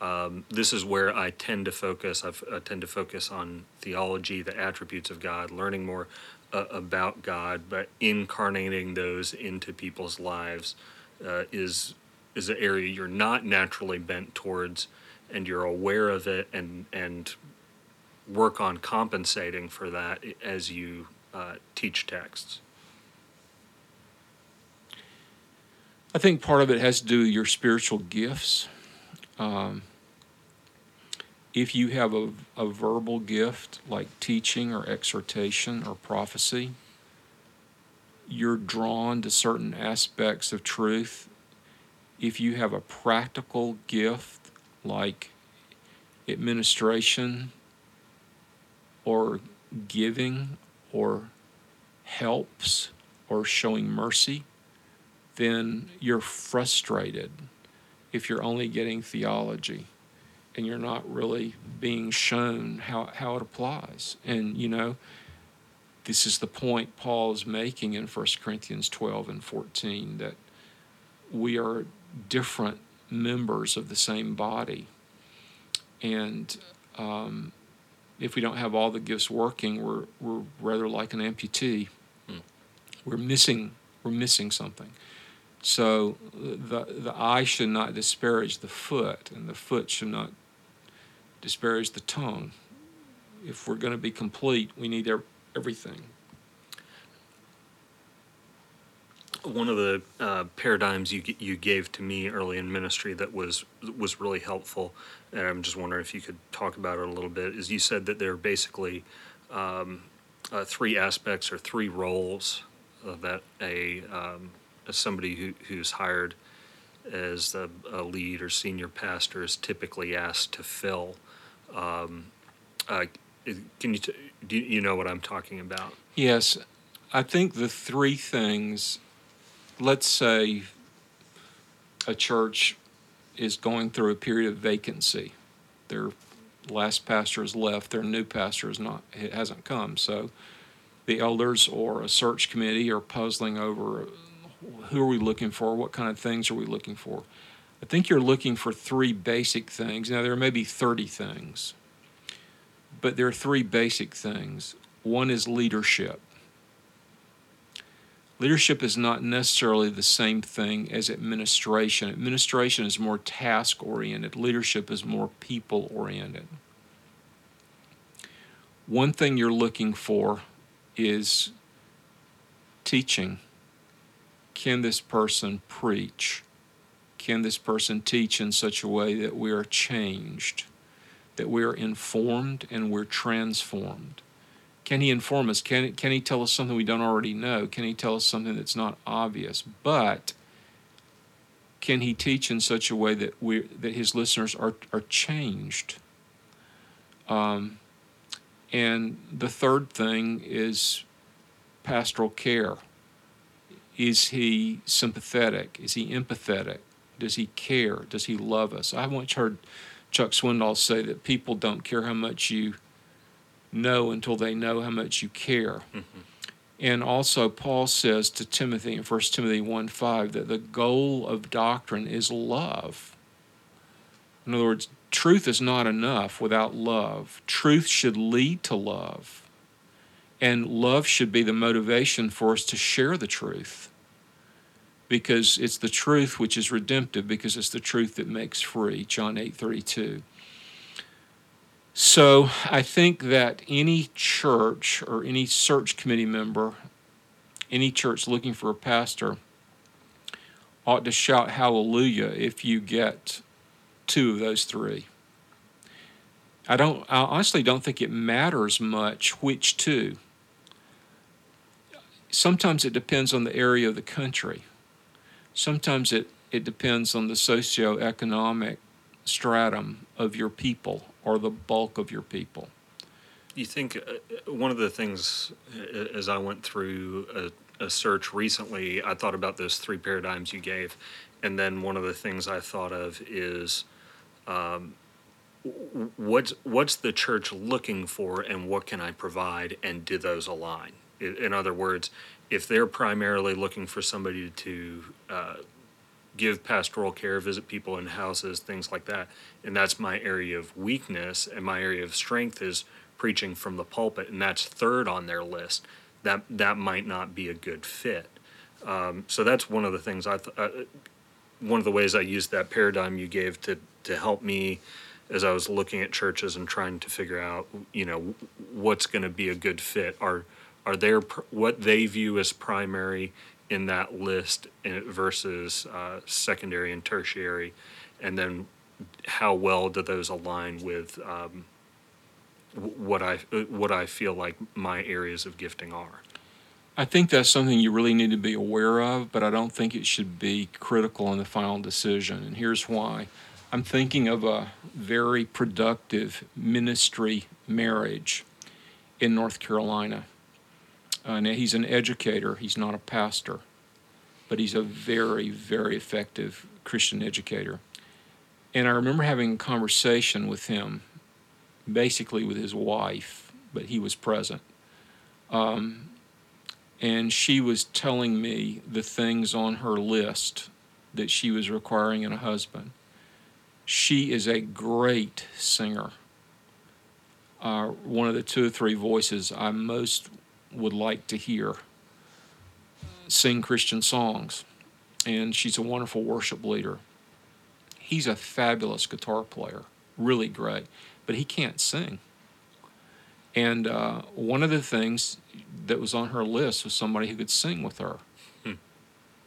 Um, this is where I tend to focus. I've, I tend to focus on theology, the attributes of God, learning more uh, about God, but incarnating those into people's lives uh, is is an area you're not naturally bent towards, and you're aware of it, and and work on compensating for that as you uh, teach texts. I think part of it has to do with your spiritual gifts. Um, if you have a, a verbal gift like teaching or exhortation or prophecy, you're drawn to certain aspects of truth. If you have a practical gift like administration or giving or helps or showing mercy, then you're frustrated if you're only getting theology and you're not really being shown how, how it applies. And, you know, this is the point Paul is making in 1 Corinthians 12 and 14 that we are different members of the same body. And um, if we don't have all the gifts working, we're, we're rather like an amputee. Hmm. We're missing we're missing something. So the the eye should not disparage the foot, and the foot should not disparage the tongue. If we're going to be complete, we need everything. One of the uh, paradigms you you gave to me early in ministry that was was really helpful, and I'm just wondering if you could talk about it a little bit. Is you said that there are basically um, uh, three aspects or three roles that a um, somebody who, who's hired as a, a, lead or senior pastor is typically asked to fill. Um, uh, can you t- do you know what I'm talking about? Yes, I think the three things. Let's say a church is going through a period of vacancy. Their last pastor has left. Their new pastor is not. Hasn't come. So the elders or a search committee are puzzling over who are we looking for? What kind of things are we looking for? I think you're looking for three basic things. Now, there may be 30 things, but there are three basic things. One is leadership. Leadership is not necessarily the same thing as administration. Administration is more task oriented, leadership is more people oriented. One thing you're looking for is teaching. Can this person preach? Can this person teach in such a way that we are changed, that we are informed and we're transformed? Can he inform us? Can, can he tell us something we don't already know? Can he tell us something that's not obvious? But can he teach in such a way that we that his listeners are are changed? Um, and the third thing is pastoral care. Is he sympathetic? Is he empathetic? Does he care? Does he love us? I once heard Chuck Swindoll say that people don't care how much you know until they know how much you care. Mm-hmm. And also, Paul says to Timothy in 1 Timothy 1 5 that the goal of doctrine is love. In other words, truth is not enough without love. Truth should lead to love. And love should be the motivation for us to share the truth. Because it's the truth which is redemptive, because it's the truth that makes free. John 8 32. So I think that any church or any search committee member, any church looking for a pastor, ought to shout hallelujah if you get two of those three. I don't. I honestly don't think it matters much which two. Sometimes it depends on the area of the country. Sometimes it, it depends on the socioeconomic stratum of your people or the bulk of your people. You think uh, one of the things uh, as I went through a, a search recently, I thought about those three paradigms you gave, and then one of the things I thought of is um, what's what's the church looking for and what can I provide and do those align? In other words, if they're primarily looking for somebody to uh, give pastoral care, visit people in houses, things like that, and that's my area of weakness, and my area of strength is preaching from the pulpit, and that's third on their list. That that might not be a good fit. Um, so that's one of the things I. Th- uh, one of the ways I used that paradigm you gave to to help me as I was looking at churches and trying to figure out, you know, what's going to be a good fit. Are are there what they view as primary in that list versus uh, secondary and tertiary, and then how well do those align with um, what I what I feel like my areas of gifting are? I think that's something you really need to be aware of, but I don't think it should be critical in the final decision. And here's why. I'm thinking of a very productive ministry marriage in North Carolina. He's an educator, he's not a pastor, but he's a very, very effective Christian educator. And I remember having a conversation with him, basically with his wife, but he was present. Um, and she was telling me the things on her list that she was requiring in a husband. She is a great singer. Uh, one of the two or three voices I most would like to hear sing Christian songs. And she's a wonderful worship leader. He's a fabulous guitar player, really great, but he can't sing. And uh, one of the things that was on her list was somebody who could sing with her. Hmm.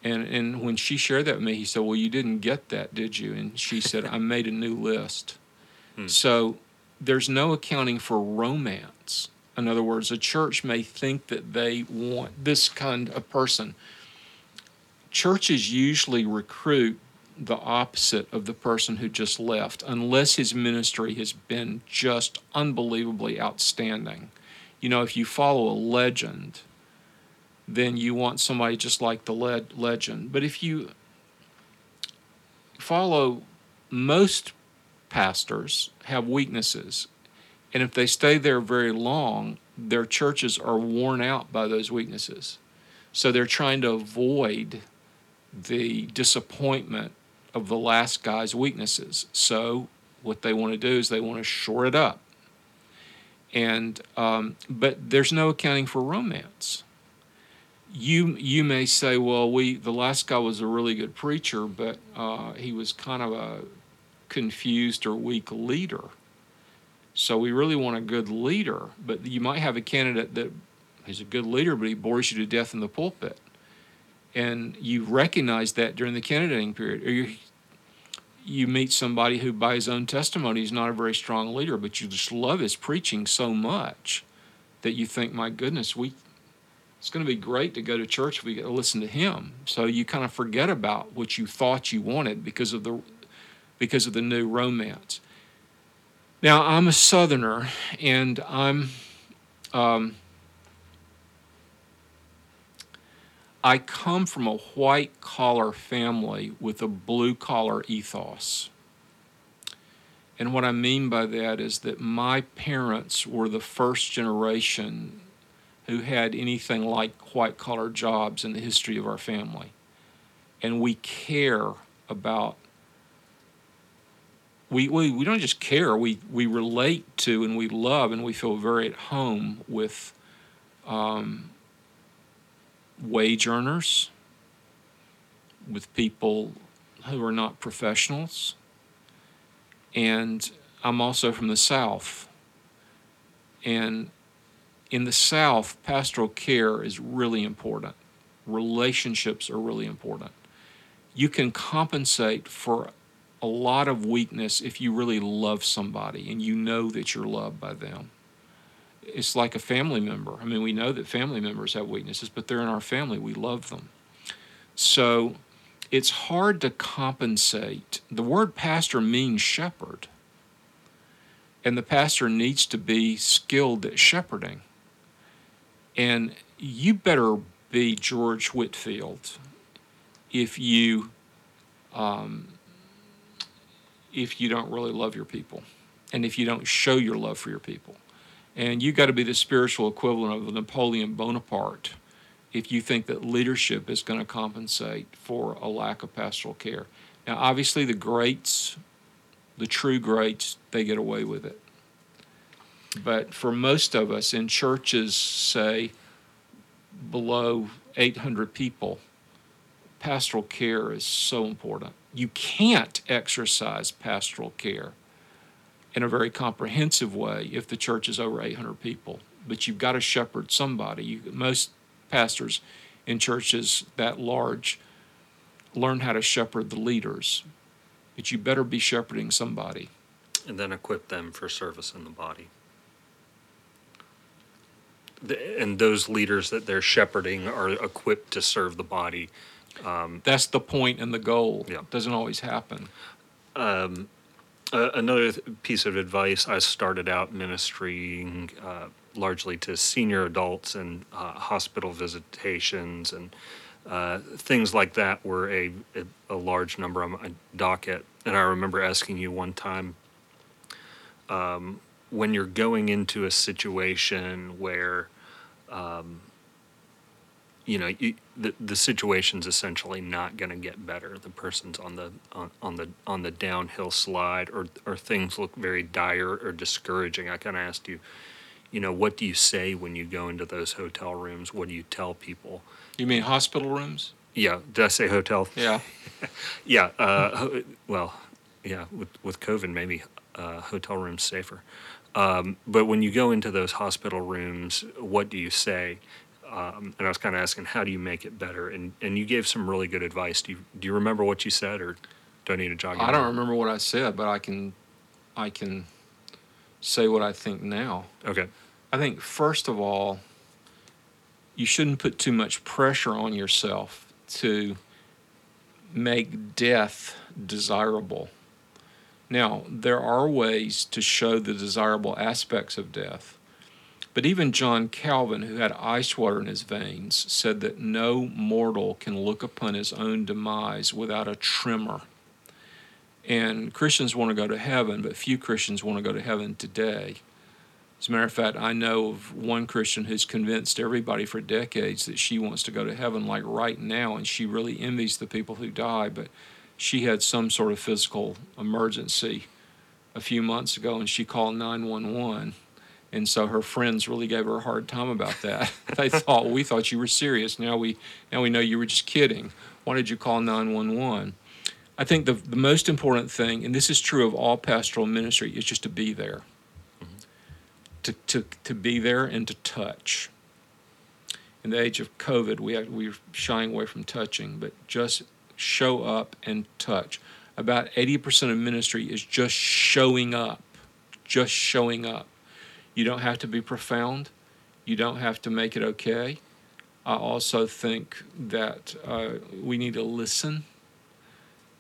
And and when she shared that with me, he said, "Well, you didn't get that, did you?" And she said, "I made a new list." Hmm. So there's no accounting for romance. In other words, a church may think that they want this kind of person. Churches usually recruit the opposite of the person who just left, unless his ministry has been just unbelievably outstanding. You know, if you follow a legend, then you want somebody just like the le- legend. But if you follow most pastors have weaknesses and if they stay there very long their churches are worn out by those weaknesses so they're trying to avoid the disappointment of the last guy's weaknesses. So what they want to do is they want to shore it up. And um, but there's no accounting for romance. You you may say, well, we the last guy was a really good preacher, but uh, he was kind of a confused or weak leader. So we really want a good leader, but you might have a candidate that is a good leader, but he bores you to death in the pulpit and you recognize that during the candidating period, or you you meet somebody who, by his own testimony, is not a very strong leader, but you just love his preaching so much that you think, my goodness, we it's going to be great to go to church if we get to listen to him. So you kind of forget about what you thought you wanted because of the because of the new romance. Now I'm a Southerner, and I'm um, I come from a white collar family with a blue collar ethos. And what I mean by that is that my parents were the first generation who had anything like white collar jobs in the history of our family. And we care about we, we, we don't just care, we, we relate to and we love and we feel very at home with um, wage earners, with people who are not professionals. And I'm also from the South. And in the South, pastoral care is really important. Relationships are really important. You can compensate for a lot of weakness if you really love somebody and you know that you're loved by them it's like a family member. I mean, we know that family members have weaknesses, but they're in our family. We love them. So it's hard to compensate. The word pastor means shepherd, and the pastor needs to be skilled at shepherding. And you better be George Whitefield if you um, if you don't really love your people, and if you don't show your love for your people. And you got to be the spiritual equivalent of Napoleon Bonaparte if you think that leadership is going to compensate for a lack of pastoral care. Now, obviously, the greats, the true greats, they get away with it. But for most of us in churches, say below 800 people, pastoral care is so important. You can't exercise pastoral care in a very comprehensive way if the church is over 800 people. But you've got to shepherd somebody. You, most pastors in churches that large learn how to shepherd the leaders, but you better be shepherding somebody. And then equip them for service in the body. The, and those leaders that they're shepherding are equipped to serve the body. Um, That's the point and the goal. Yeah. It doesn't always happen. Um, Uh, another th- piece of advice I started out ministering uh, largely to senior adults and uh, hospital visitations and uh, things like that were a, a, a, large number on my docket. And I remember asking you one time um, when you're going into a situation where um, you know you, the the situation's essentially not going to get better. The person's on the on, on the on the downhill slide, or or things look very dire or discouraging. I kind of asked you, you know, what do you say when you go into those hotel rooms? What do you tell people? You mean hospital rooms? Yeah. Did I say hotel? Yeah. yeah. Uh, well, yeah. With with COVID, maybe uh, hotel rooms safer. Um, but when you go into those hospital rooms, what do you say? Um, and I was kind of asking, how do you make it better? And and you gave some really good advice. Do you do you remember what you said, or do I need to jog? I don't remember what I said, but I can, I can say what I think now. Okay. I think first of all, you shouldn't put too much pressure on yourself to make death desirable. Now, there are ways to show the desirable aspects of death. But even John Calvin, who had ice water in his veins, said that no mortal can look upon his own demise without a tremor. And Christians want to go to heaven, but few Christians want to go to heaven today. As a matter of fact, I know of one Christian who's convinced everybody for decades that she wants to go to heaven, like right now, and she really envies the people who die. But she had some sort of physical emergency a few months ago, and she called 911 and so her friends really gave her a hard time about that. they thought, well, we thought you were serious. Now we now we know you were just kidding. Why did you call 911? I think the, the most important thing, and this is true of all pastoral ministry, is just to be there. Mm-hmm. To, to, to be there and to touch. In the age of COVID, we, we're shying away from touching, but just show up and touch. About 80% of ministry is just showing up, just showing up. You don't have to be profound. You don't have to make it okay. I also think that uh, we need to listen.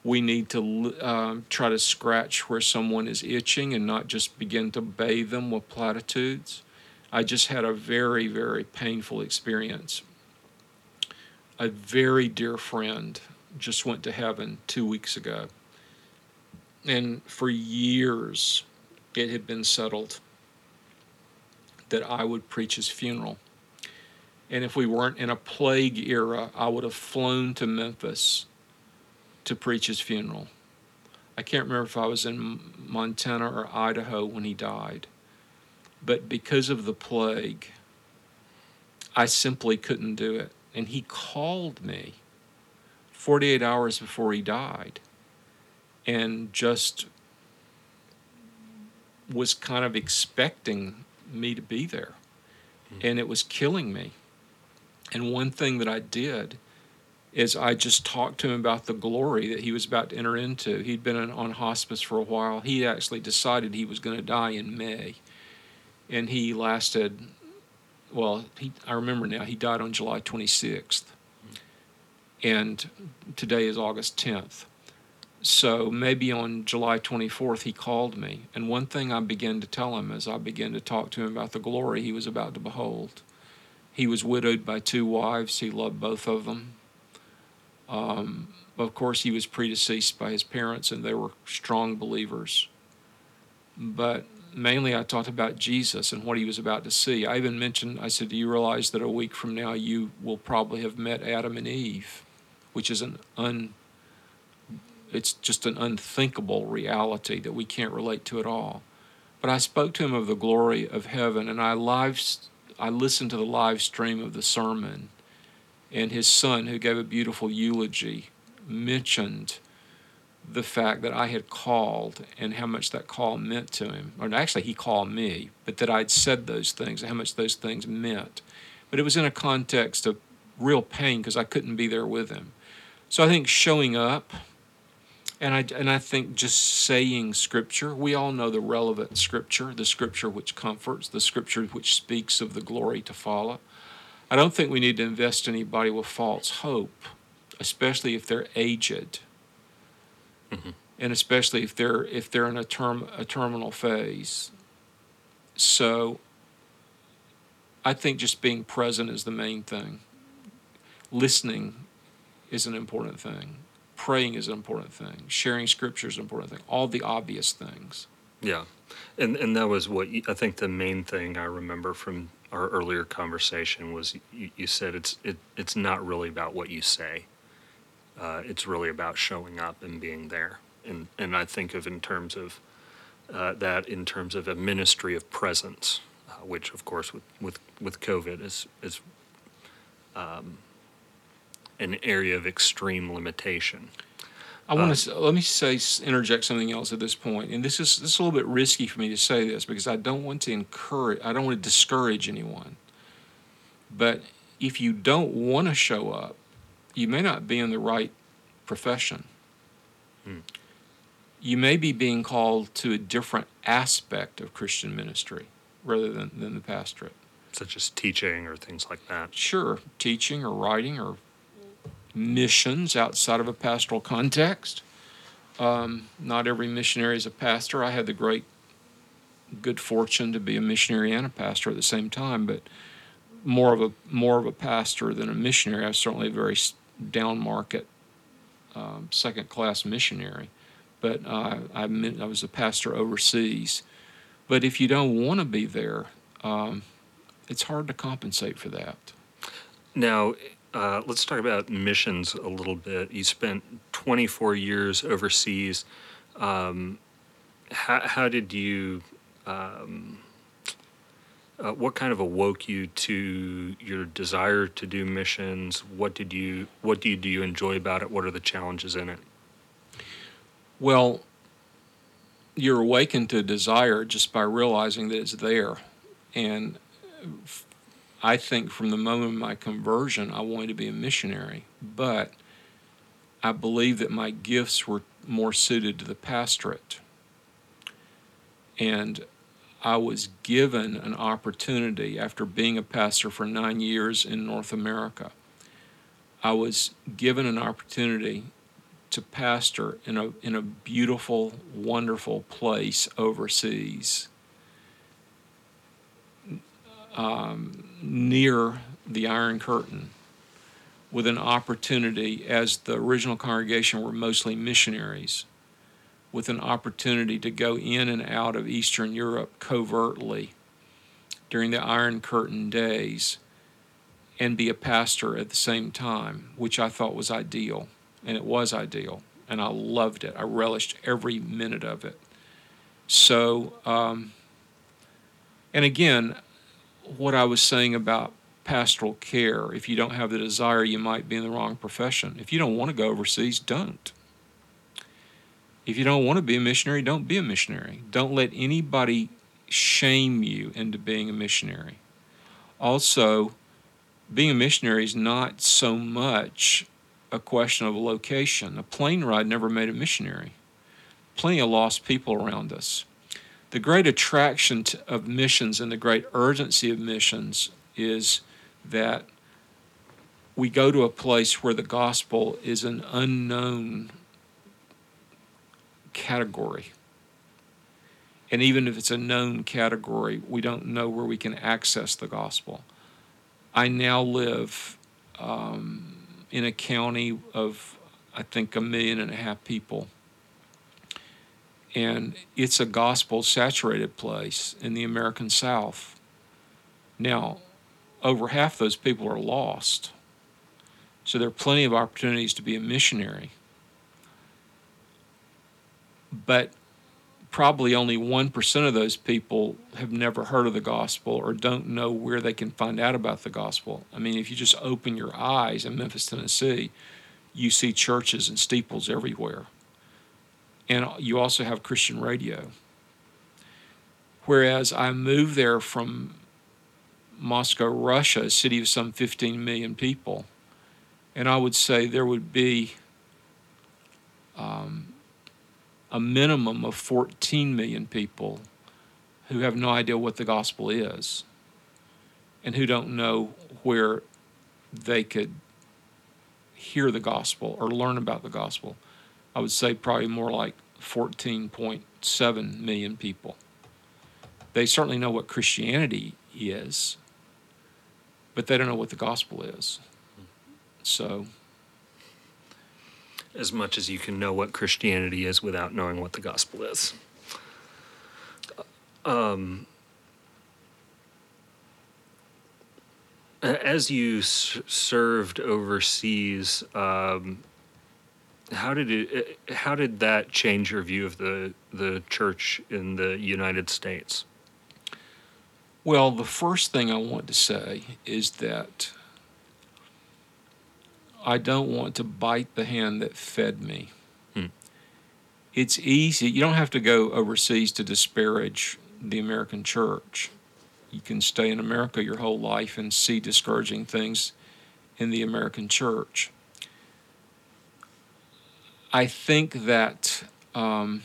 We need to uh, try to scratch where someone is itching and not just begin to bathe them with platitudes. I just had a very, very painful experience. A very dear friend just went to heaven two weeks ago. And for years, it had been settled that I would preach his funeral. And if we weren't in a plague era, I would have flown to Memphis to preach his funeral. I can't remember if I was in Montana or Idaho when he died. But because of the plague, I simply couldn't do it. And he called me 48 hours before he died and just was kind of expecting me to be there. Mm-hmm. And it was killing me. And one thing that I did is I just talked to him about the glory that he was about to enter into. He'd been on hospice for a while. He actually decided he was going to die in May. And he lasted, well, he, I remember now, he died on July 26th. Mm-hmm. And today is August 10th. So maybe on July 24th, he called me. And one thing I began to tell him as I began to talk to him about the glory he was about to behold. He was widowed by two wives, he loved both of them. Um, of course, he was predeceased by his parents, and they were strong believers. But mainly, I talked about Jesus and what he was about to see. I even mentioned, I said, Do you realize that a week from now you will probably have met Adam and Eve, which is an un it's just an unthinkable reality that we can't relate to at all. But I spoke to him of the glory of heaven, and I live, I listened to the live stream of the sermon, and his son, who gave a beautiful eulogy, mentioned the fact that I had called and how much that call meant to him. Or actually, he called me, but that I'd said those things and how much those things meant. But it was in a context of real pain because I couldn't be there with him. So I think showing up and I, and I think just saying scripture, we all know the relevant scripture, the scripture which comforts, the scripture which speaks of the glory to follow. I don't think we need to invest anybody with false hope, especially if they're aged. Mm-hmm. and especially if they're if they're in a term a terminal phase. So I think just being present is the main thing. Listening is an important thing. Praying is an important thing. Sharing scripture is an important thing. All the obvious things. Yeah, and and that was what you, I think the main thing I remember from our earlier conversation was you, you said it's it, it's not really about what you say. Uh, it's really about showing up and being there. And and I think of in terms of uh, that in terms of a ministry of presence, uh, which of course with with with COVID is is um, an area of extreme limitation. I want to let me say interject something else at this point, and this is this is a little bit risky for me to say this because I don't want to encourage, I don't want to discourage anyone. But if you don't want to show up, you may not be in the right profession. Hmm. You may be being called to a different aspect of Christian ministry rather than, than the pastorate. Such as teaching or things like that. Sure, teaching or writing or missions outside of a pastoral context. Um, not every missionary is a pastor. I had the great good fortune to be a missionary and a pastor at the same time, but more of a more of a pastor than a missionary. I was certainly a very down market, um, second class missionary, but uh, I I was a pastor overseas. But if you don't want to be there, um, it's hard to compensate for that. Now, uh, let's talk about missions a little bit. You spent 24 years overseas. Um, how, how, did you, um, uh, what kind of awoke you to your desire to do missions? What did you, what do you, do you enjoy about it? What are the challenges in it? Well, you're awakened to desire just by realizing that it's there. And I think from the moment of my conversion, I wanted to be a missionary, but I believe that my gifts were more suited to the pastorate. And I was given an opportunity after being a pastor for nine years in North America. I was given an opportunity to pastor in a, in a beautiful, wonderful place overseas um, near the Iron Curtain with an opportunity, as the original congregation were mostly missionaries, with an opportunity to go in and out of Eastern Europe covertly during the Iron Curtain days and be a pastor at the same time, which I thought was ideal. And it was ideal. And I loved it. I relished every minute of it. So, um, and again, what I was saying about pastoral care. If you don't have the desire, you might be in the wrong profession. If you don't want to go overseas, don't. If you don't want to be a missionary, don't be a missionary. Don't let anybody shame you into being a missionary. Also, being a missionary is not so much a question of a location. A plane ride never made a missionary. Plenty of lost people around us the great attraction to, of missions and the great urgency of missions is that we go to a place where the gospel is an unknown category. And even if it's a known category, we don't know where we can access the gospel. I now live um, in a county of, I think, a million and a half people and it's a gospel saturated place in the American South. Now, over half those people are lost. So there are plenty of opportunities to be a missionary. But probably only 1% of those people have never heard of the gospel or don't know where they can find out about the gospel. I mean, if you just open your eyes in Memphis, Tennessee, you see churches and steeples everywhere and you also have Christian radio. Whereas I moved there from Moscow, Russia, a city of some 15 million people, and I would say there would be um, a minimum of 14 million people who have no idea what the gospel is and who don't know where they could hear the gospel or learn about the gospel. I would say probably more like 14.7 million people. They certainly know what Christianity is, but they don't know what the gospel is. So, as much as you can know what Christianity is without knowing what the gospel is. Um, as you s- served overseas, um, how did it? How did that change your view of the the church in the United States? Well, the first thing I want to say is that I don't want to bite the hand that fed me. Hmm. It's easy. You don't have to go overseas to disparage the American church. You can stay in America your whole life and see discouraging things in the American church. I think that. Um,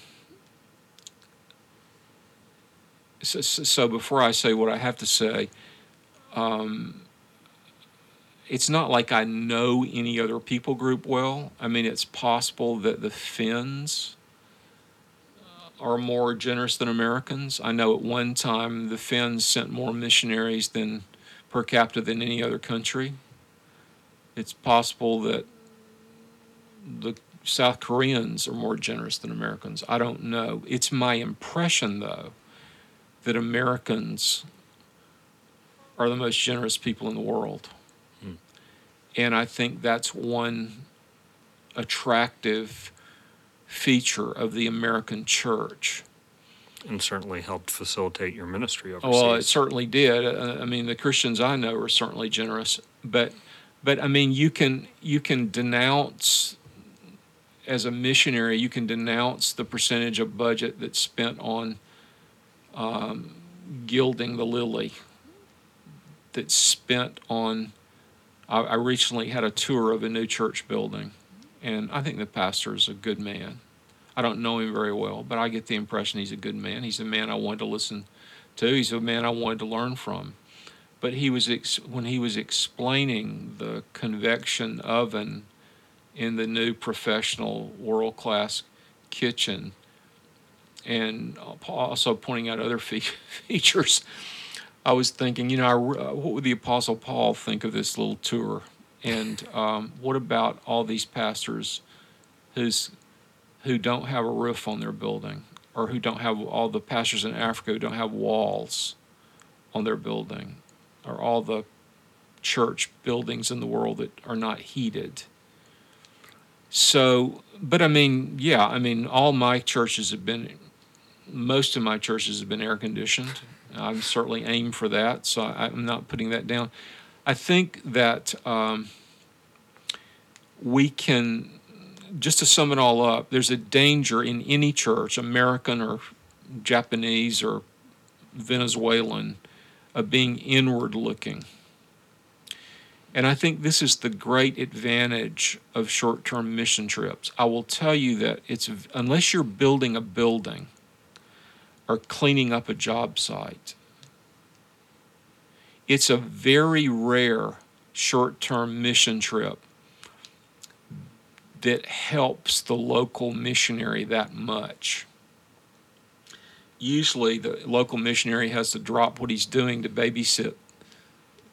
so, so, before I say what I have to say, um, it's not like I know any other people group well. I mean, it's possible that the Finns are more generous than Americans. I know at one time the Finns sent more missionaries than per capita than any other country. It's possible that the South Koreans are more generous than Americans. I don't know. It's my impression, though, that Americans are the most generous people in the world. Hmm. And I think that's one attractive feature of the American church. And certainly helped facilitate your ministry overseas. Well, it certainly did. I mean, the Christians I know are certainly generous, but but I mean, you can you can denounce as a missionary, you can denounce the percentage of budget that's spent on um, gilding the lily, that's spent on. I, I recently had a tour of a new church building and I think the pastor is a good man. I don't know him very well, but I get the impression he's a good man. He's a man I wanted to listen to. He's a man I wanted to learn from. But he was ex- when he was explaining the convection oven in the new professional world class kitchen, and also pointing out other fe- features. I was thinking, you know, I, what would the Apostle Paul think of this little tour? And um, what about all these pastors who's who don't have a roof on their building, or who don't have all the pastors in Africa who don't have walls on their building, or all the church buildings in the world that are not heated. So, but I mean, yeah, I mean, all my churches have been, most of my churches have been air conditioned. I'm certainly aim for that, so I, I'm not putting that down. I think that um, we can, just to sum it all up, there's a danger in any church, American or Japanese or Venezuelan, of being inward looking. And I think this is the great advantage of short term mission trips. I will tell you that it's unless you're building a building or cleaning up a job site, it's a very rare short term mission trip that helps the local missionary that much. Usually, the local missionary has to drop what he's doing to babysit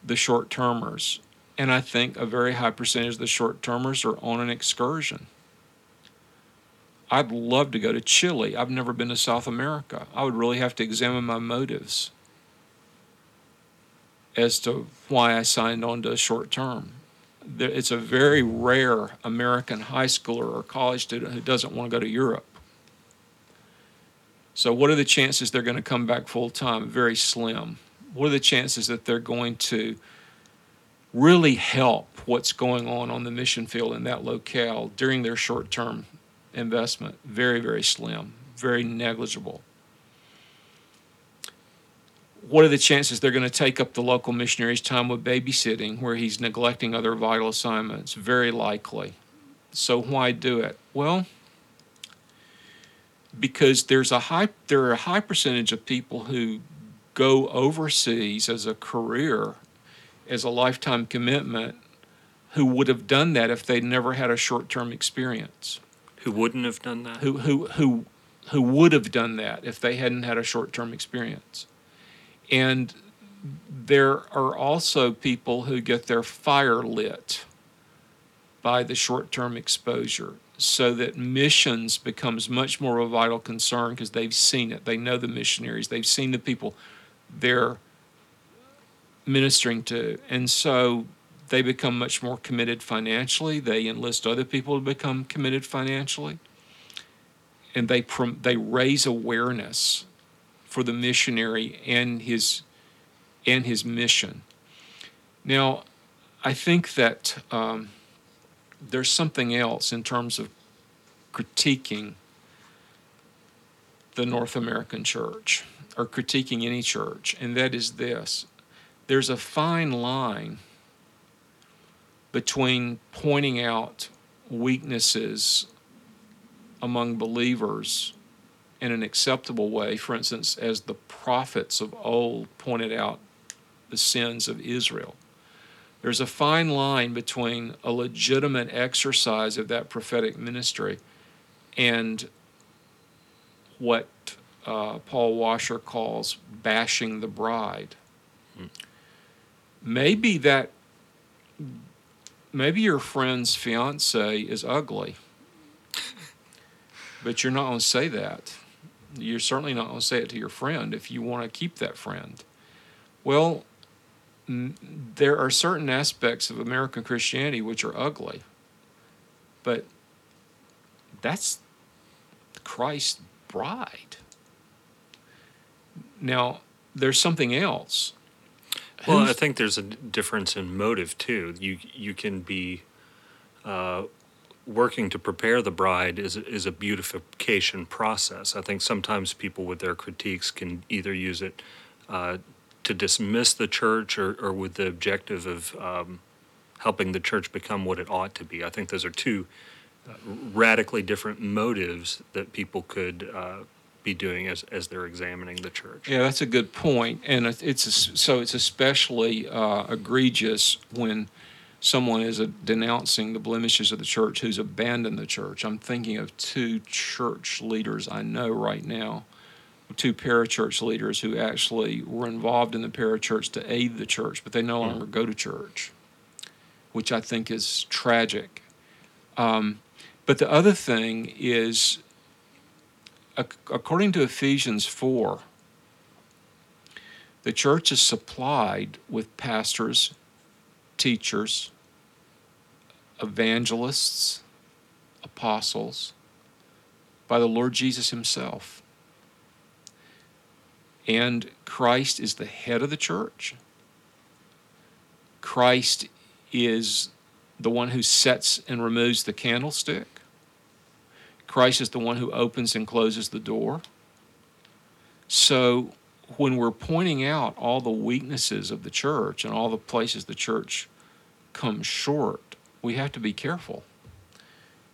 the short termers. And I think a very high percentage of the short termers are on an excursion. I'd love to go to Chile. I've never been to South America. I would really have to examine my motives as to why I signed on to short term. It's a very rare American high schooler or college student who doesn't want to go to Europe. So, what are the chances they're going to come back full time? Very slim. What are the chances that they're going to really help what's going on on the mission field in that locale during their short term investment? Very, very slim, very negligible what are the chances they're going to take up the local missionary's time with babysitting where he's neglecting other vital assignments? Very likely. So why do it? Well, because there's a high there are a high percentage of people who go overseas as a career, as a lifetime commitment, who would have done that if they'd never had a short-term experience. Who wouldn't have done that? Who who who who would have done that if they hadn't had a short-term experience. And there are also people who get their fire lit by the short-term exposure so that missions becomes much more of a vital concern because they've seen it. They know the missionaries. They've seen the people they're ministering to. And so they become much more committed financially. They enlist other people to become committed financially. And they they raise awareness for the missionary and his and his mission. Now, I think that um, there's something else in terms of critiquing the North American church or critiquing any church, and that is this there's a fine line between pointing out weaknesses among believers in an acceptable way, for instance, as the prophets of old pointed out the sins of Israel there's a fine line between a legitimate exercise of that prophetic ministry and what uh, Paul Washer calls bashing the bride. Maybe that, maybe your friend's fiance is ugly, but you're not going to say that. You're certainly not going to say it to your friend if you want to keep that friend. Well, there are certain aspects of American Christianity which are ugly, but that's Christ's bride. Now, there's something else. Well, Who's, I think there's a difference in motive too. You you can be uh, working to prepare the bride is is a beautification process. I think sometimes people with their critiques can either use it uh, to dismiss the church or, or with the objective of um, helping the church become what it ought to be. I think those are two uh, radically different motives that people could uh, be doing as, as they're examining the church. Yeah, that's a good point, and it's a, so it's especially uh, egregious when someone is denouncing the blemishes of the church who's abandoned the church. I'm thinking of two church leaders I know right now two parachurch leaders who actually were involved in the parachurch to aid the church, but they no longer go to church, which I think is tragic. Um, but the other thing is, according to Ephesians 4, the church is supplied with pastors, teachers, evangelists, apostles by the Lord Jesus Himself. And Christ is the head of the church. Christ is the one who sets and removes the candlestick. Christ is the one who opens and closes the door. So when we're pointing out all the weaknesses of the church and all the places the church comes short, we have to be careful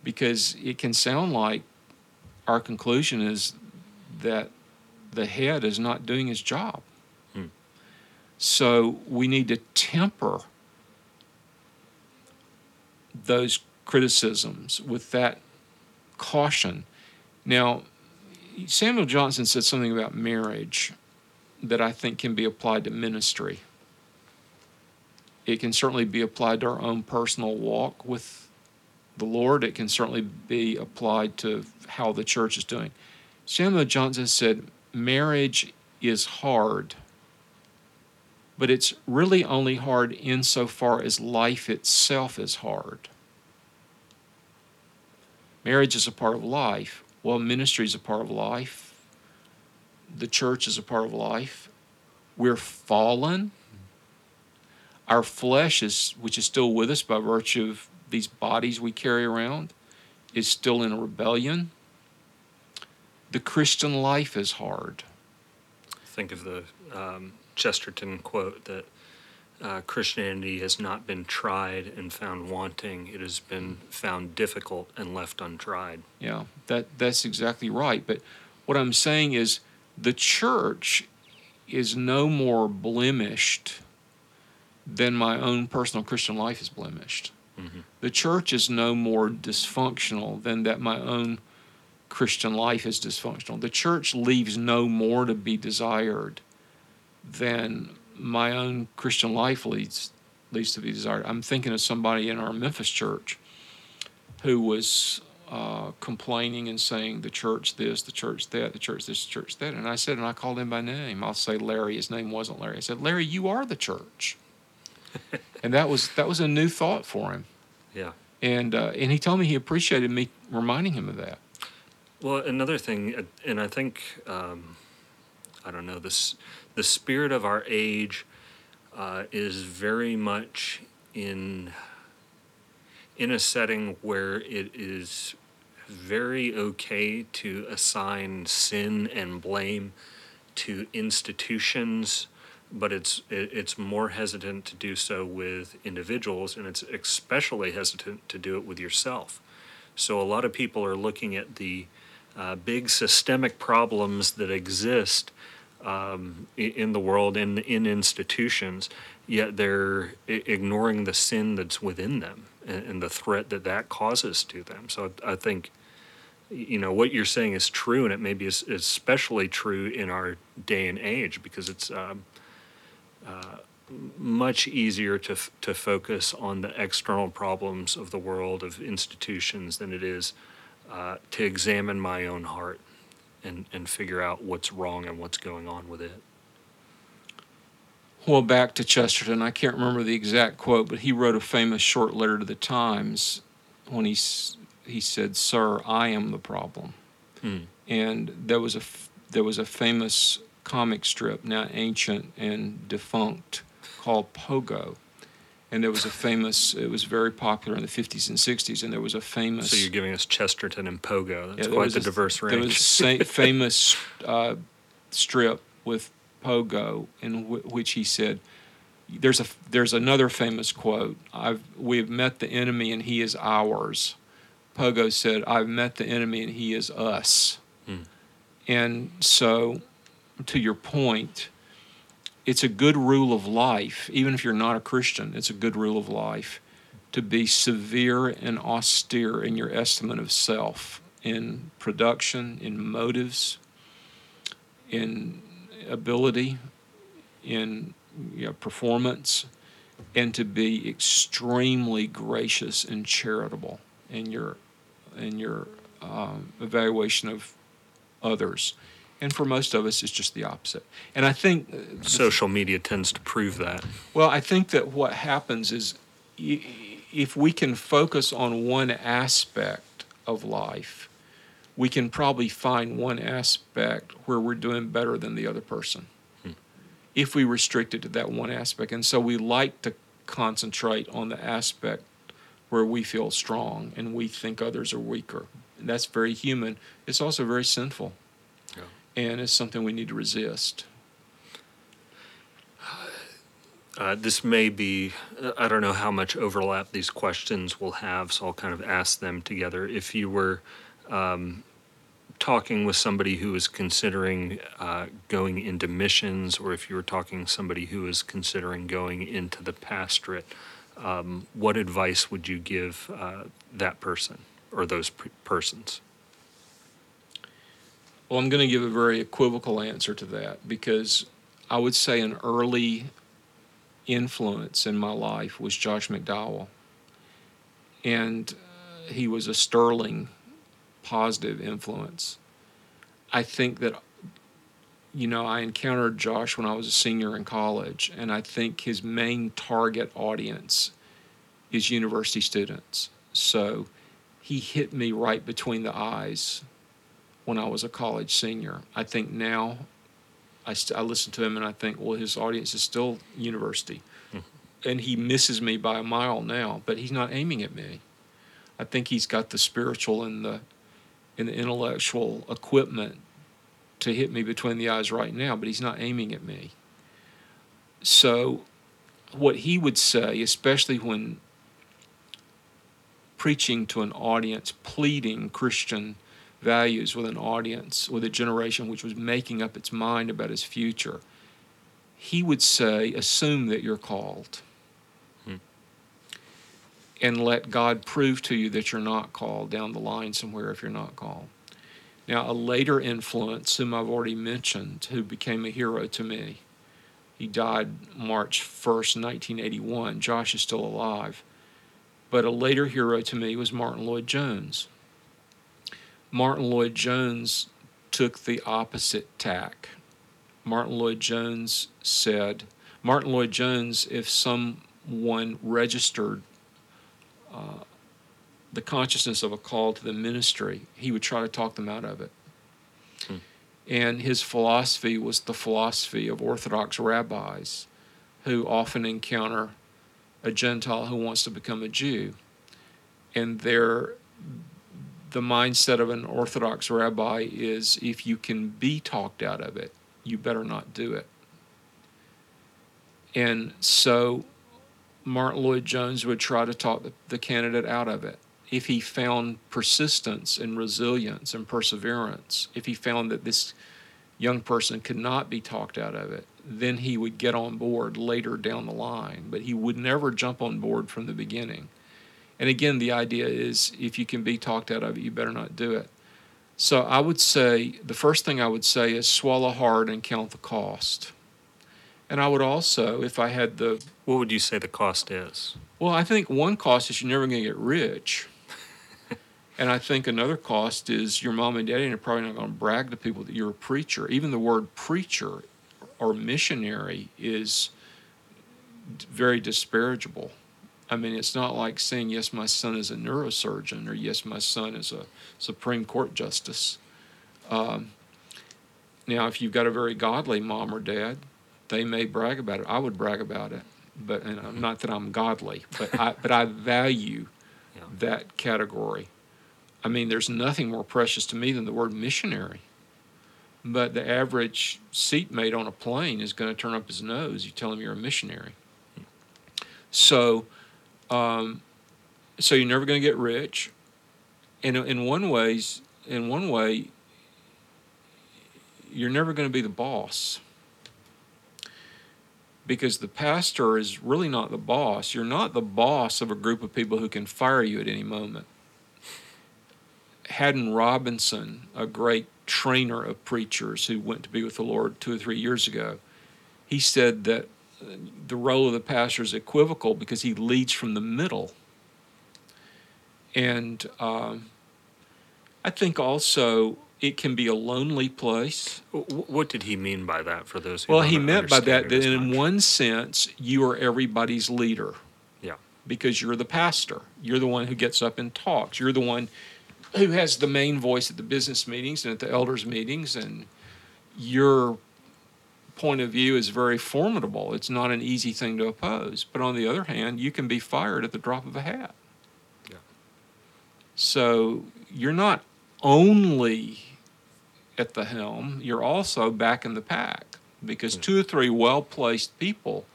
because it can sound like our conclusion is that the head is not doing his job. Hmm. So we need to temper those criticisms with that caution. Now, Samuel Johnson said something about marriage that I think can be applied to ministry. It can certainly be applied to our own personal walk with the Lord. It can certainly be applied to how the church is doing. Samuel Johnson said, marriage is hard, but it's really only hard insofar as life itself is hard. Marriage is a part of life. Well, ministry is a part of life. The church is a part of life. We're fallen. Our flesh is, which is still with us by virtue of these bodies we carry around, is still in rebellion the Christian life is hard. Think of the um, Chesterton quote that uh, Christianity has not been tried and found wanting; it has been found difficult and left untried. Yeah, that that's exactly right. But what I'm saying is, the church is no more blemished than my own personal Christian life is blemished. Mm-hmm. The church is no more dysfunctional than that my own Christian life is dysfunctional. The church leaves no more to be desired than my own Christian life leads leads to be desired. I'm thinking of somebody in our Memphis church who was uh, complaining and saying the church this, the church that, the church this, the church that. And I said, and I called him by name. I'll say Larry. His name wasn't Larry. I said, Larry, you are the church. and that was that was a new thought for him. Yeah. And uh, and he told me he appreciated me reminding him of that. Well, another thing, and I think um, I don't know this, the spirit of our age uh, is very much in in a setting where it is very okay to assign sin and blame to institutions but it's it's more hesitant to do so with individuals and it's especially hesitant to do it with yourself. So a lot of people are looking at the uh, big systemic problems that exist um, in the world and in, in institutions yet they're ignoring the sin that's within them and, and the threat that that causes to them. So i think you know what you're saying is true and it may be especially true in our day and age because it's um, uh, much easier to, f- to focus on the external problems of the world, of institutions, than it is uh, to examine my own heart and, and figure out what's wrong and what's going on with it. Well, back to Chesterton, I can't remember the exact quote, but he wrote a famous short letter to the Times when he, he said, Sir, I am the problem. Hmm. And there was, a, there was a famous comic strip, now ancient and defunct, called Pogo. And there was a famous, it was very popular in the 50s and 60s, and there was a famous. So you're giving us Chesterton and Pogo. That's yeah, quite the a, diverse range. There was a famous uh, strip with Pogo in w- which he said, there's a there's another famous quote. I've we've met the enemy and he is ours. Pogo said, I've met the enemy and he is us. Hmm. And so to your point, it's a good rule of life, even if you're not a Christian, it's a good rule of life to be severe and austere in your estimate of self, in production, in motives, in ability, in you know, performance, and to be extremely gracious and charitable in your in your uh, evaluation of others and for most of us, it's just the opposite. And I think uh, social media tends to prove that. Well, I think that what happens is if we can focus on one aspect of life, we can probably find one aspect where we're doing better than the other person hmm. if we restrict it to that one aspect. And so we like to concentrate on the aspect where we feel strong and we think others are weaker. And that's very human. It's also very sinful and it's something we need to resist. Uh, this may be, uh, I don't know how much overlap these questions will have, so I'll kind of ask them together. If you were um, talking with somebody who is considering uh, going into missions, or if you were talking somebody who is considering going into the pastorate, um, what advice would you give uh, that person or those persons? Well, I'm going to give a very equivocal answer to that because I would say an early influence in my life was Josh McDowell. And uh, he was a sterling positive influence. I think that, you know, I encountered Josh when I was a senior in college, and I think his main target audience is university students. So he hit me right between the eyes when I was a college senior. I think now I, st- I listen to him and I think, well, his audience is still university. Mm-hmm. And he misses me by a mile now, but he's not aiming at me. I think he's got the spiritual and the, and the intellectual equipment to hit me between the eyes right now, but he's not aiming at me. So, what he would say, especially when preaching to an audience, pleading Christian values with an audience, with a generation which was making up its mind about its future, he would say, assume that you're called. Hmm. and let God prove to you that you're not called down the line somewhere if you're not called. Now, a later influence, whom I've already mentioned, who became a hero to me, he died March 1st, 1981. Josh is still alive. But a later hero to me was Martyn Lloyd-Jones. Lloyd-Jones took the opposite tack. Martyn Lloyd-Jones said, Martyn Lloyd-Jones, if someone registered uh, the consciousness of a call to the ministry, he would try to talk them out of it. Hmm. And his philosophy was the philosophy of Orthodox rabbis who often encounter a Gentile who wants to become a Jew. And their, the mindset of an Orthodox rabbi is if you can be talked out of it, you better not do it. And so Martyn Lloyd-Jones would try to talk the candidate out of it. If he found persistence and resilience and perseverance, if he found that this young person could not be talked out of it, then he would get on board later down the line. But he would never jump on board from the beginning. And again, the idea is if you can be talked out of it, you better not do it. So I would say the first thing I would say is swallow hard and count the cost. And I would also, if I had the. What would you say the cost is? Well, I think one cost is you're never going to get rich. and I think another cost is your mom and daddy are probably not going to brag to people that you're a preacher. Even the word preacher or missionary is very disparagable. I mean, it's not like saying, yes, my son is a neurosurgeon or yes, my son is a Supreme Court justice. Um, now, if you've got a very godly mom or dad, they may brag about it. I would brag about it, but and I'm not that I'm godly, but I but I value yeah. that category. I mean, there's nothing more precious to me than the word missionary. But the average seatmate on a plane is going to turn up his nose. You tell him you're a missionary. So, um, so you're never going to get rich. And in one ways, in one way, you're never going to be the boss because the pastor is really not the boss. You're not the boss of a group of people who can fire you at any moment. Haddon Robinson, a great trainer of preachers who went to be with the Lord two or three years ago, he said that the role of the pastor is equivocal because he leads from the middle. And um, I think also it can be a lonely place. What did he mean by that for those? well, he meant by that that in much? one sense you are everybody's leader. Yeah. Because you're the pastor. You're the one who gets up and talks. You're the one who has the main voice at the business meetings and at the elders meetings, and your point of view is very formidable. It's not an easy thing to oppose. But on the other hand, you can be fired at the drop of a hat. Yeah. So you're not only at the helm, you're also back in the pack because two or three well placed people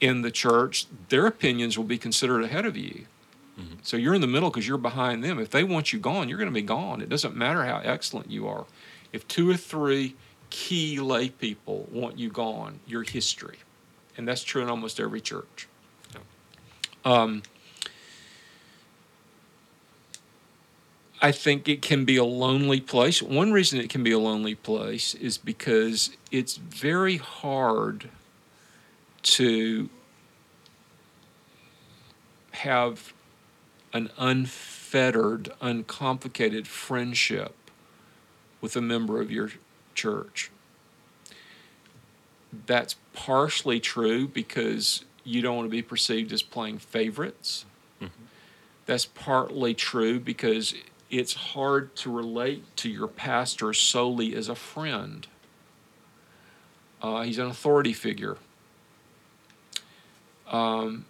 in the church, their opinions will be considered ahead of you. Mm-hmm. So you're in the middle because you're behind them. If they want you gone, you're going to be gone. It doesn't matter how excellent you are. If two or three key lay people want you gone, you're history. And that's true in almost every church. Um, I think it can be a lonely place. One reason it can be a lonely place is because it's very hard to have an unfettered, uncomplicated friendship with a member of your church. That's partially true because you don't want to be perceived as playing favorites. Mm-hmm. That's partly true because it's hard to relate to your pastor solely as a friend. Uh, he's an authority figure. Um,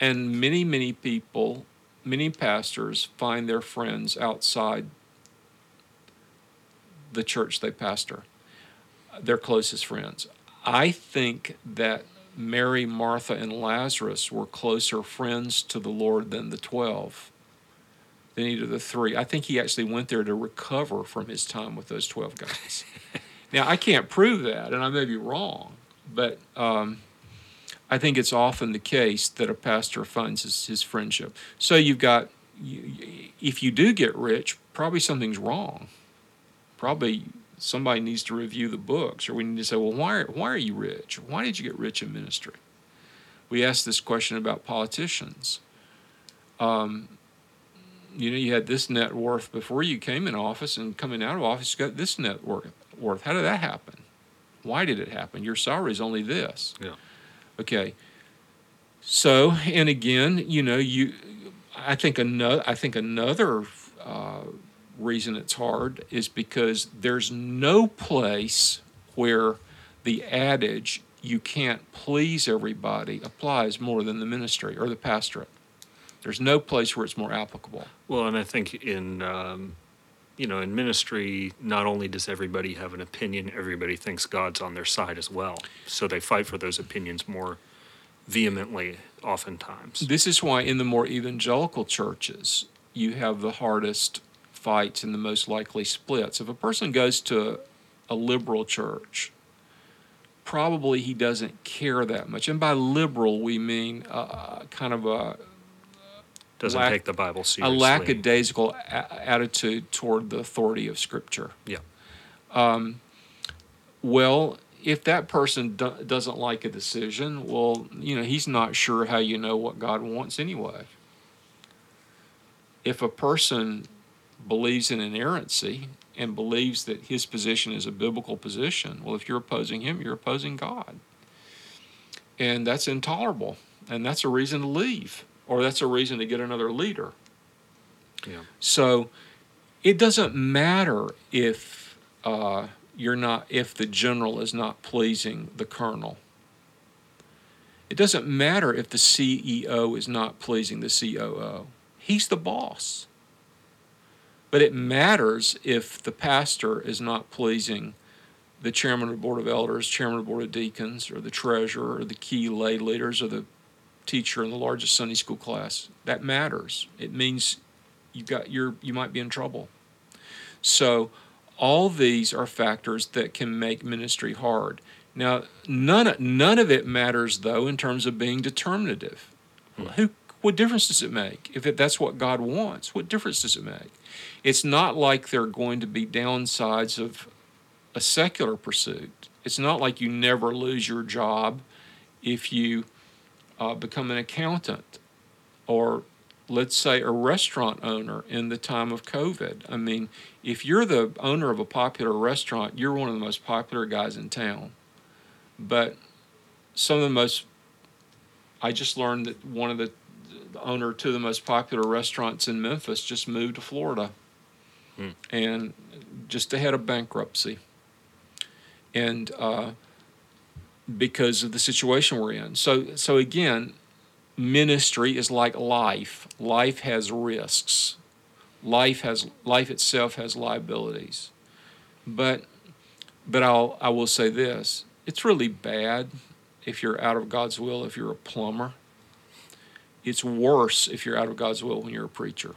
and many, many people, many pastors find their friends outside the church they pastor, their closest friends. I think that Mary, Martha, and Lazarus were closer friends to the Lord than the 12 than either of the three. I think he actually went there to recover from his time with those 12 guys. now, I can't prove that, and I may be wrong, but um, I think it's often the case that a pastor funds his, his friendship. So you've got, if you do get rich, probably something's wrong. Probably somebody needs to review the books, or we need to say, well, why, why are you rich? Why did you get rich in ministry? We ask this question about politicians. Um, you know, you had this net worth before you came in office, and coming out of office, you got this net worth. How did that happen? Why did it happen? Your salary is only this. Yeah. Okay. So, and again, you know, you, I think another, I think another uh, reason it's hard is because there's no place where the adage "you can't please everybody" applies more than the ministry or the pastorate. There's no place where it's more applicable. Well, and I think in um, you know in ministry, not only does everybody have an opinion, everybody thinks God's on their side as well. So they fight for those opinions more vehemently, oftentimes. This is why in the more evangelical churches, you have the hardest fights and the most likely splits. If a person goes to a liberal church, probably he doesn't care that much. And by liberal, we mean uh, kind of a doesn't lack, take the Bible seriously. A lackadaisical a- attitude toward the authority of Scripture. Yeah. Um, well, if that person do- doesn't like a decision, well, you know, he's not sure how you know what God wants anyway. If a person believes in inerrancy and believes that his position is a biblical position, well, if you're opposing him, you're opposing God. And that's intolerable. And that's a reason to leave or that's a reason to get another leader. Yeah. So it doesn't matter if uh, you're not if the general is not pleasing the colonel. It doesn't matter if the CEO is not pleasing the COO. He's the boss. But it matters if the pastor is not pleasing the chairman of the board of elders, chairman of the board of deacons, or the treasurer, or the key lay leaders, or the teacher in the largest Sunday school class. That matters. It means you got you're you might be in trouble. So all these are factors that can make ministry hard. Now, none none of it matters though in terms of being determinative. Hmm. Who what difference does it make if it, that's what God wants? What difference does it make? It's not like there are going to be downsides of a secular pursuit. It's not like you never lose your job if you uh, become an accountant or let's say a restaurant owner in the time of COVID. I mean, if you're the owner of a popular restaurant, you're one of the most popular guys in town. But some of the most, I just learned that one of the, the owner to the most popular restaurants in Memphis just moved to Florida hmm. and just ahead of bankruptcy. And uh, because of the situation we're in. So, so again, ministry is like life. Life has risks. Life has life itself has liabilities. But but I'll I will say this. It's really bad if you're out of God's will if you're a plumber. It's worse if you're out of God's will when you're a preacher.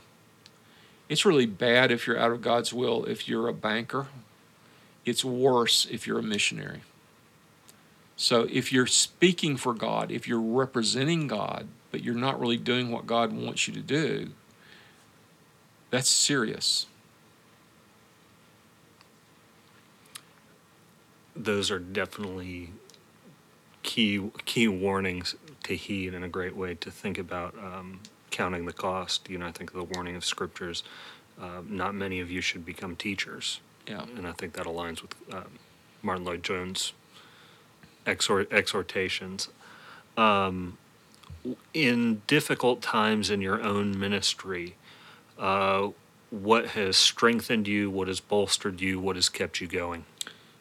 It's really bad if you're out of God's will if you're a banker. It's worse if you're a missionary. So if you're speaking for God, if you're representing God, but you're not really doing what God wants you to do, that's serious. Those are definitely key key warnings to heed and a great way to think about um, counting the cost. You know, I think the warning of scriptures. Uh, not many of you should become teachers. Yeah, and I think that aligns with um, Martyn Lloyd-Jones' exhort, exhortations. Um, in difficult times in your own ministry, uh, what has strengthened you? What has bolstered you? What has kept you going?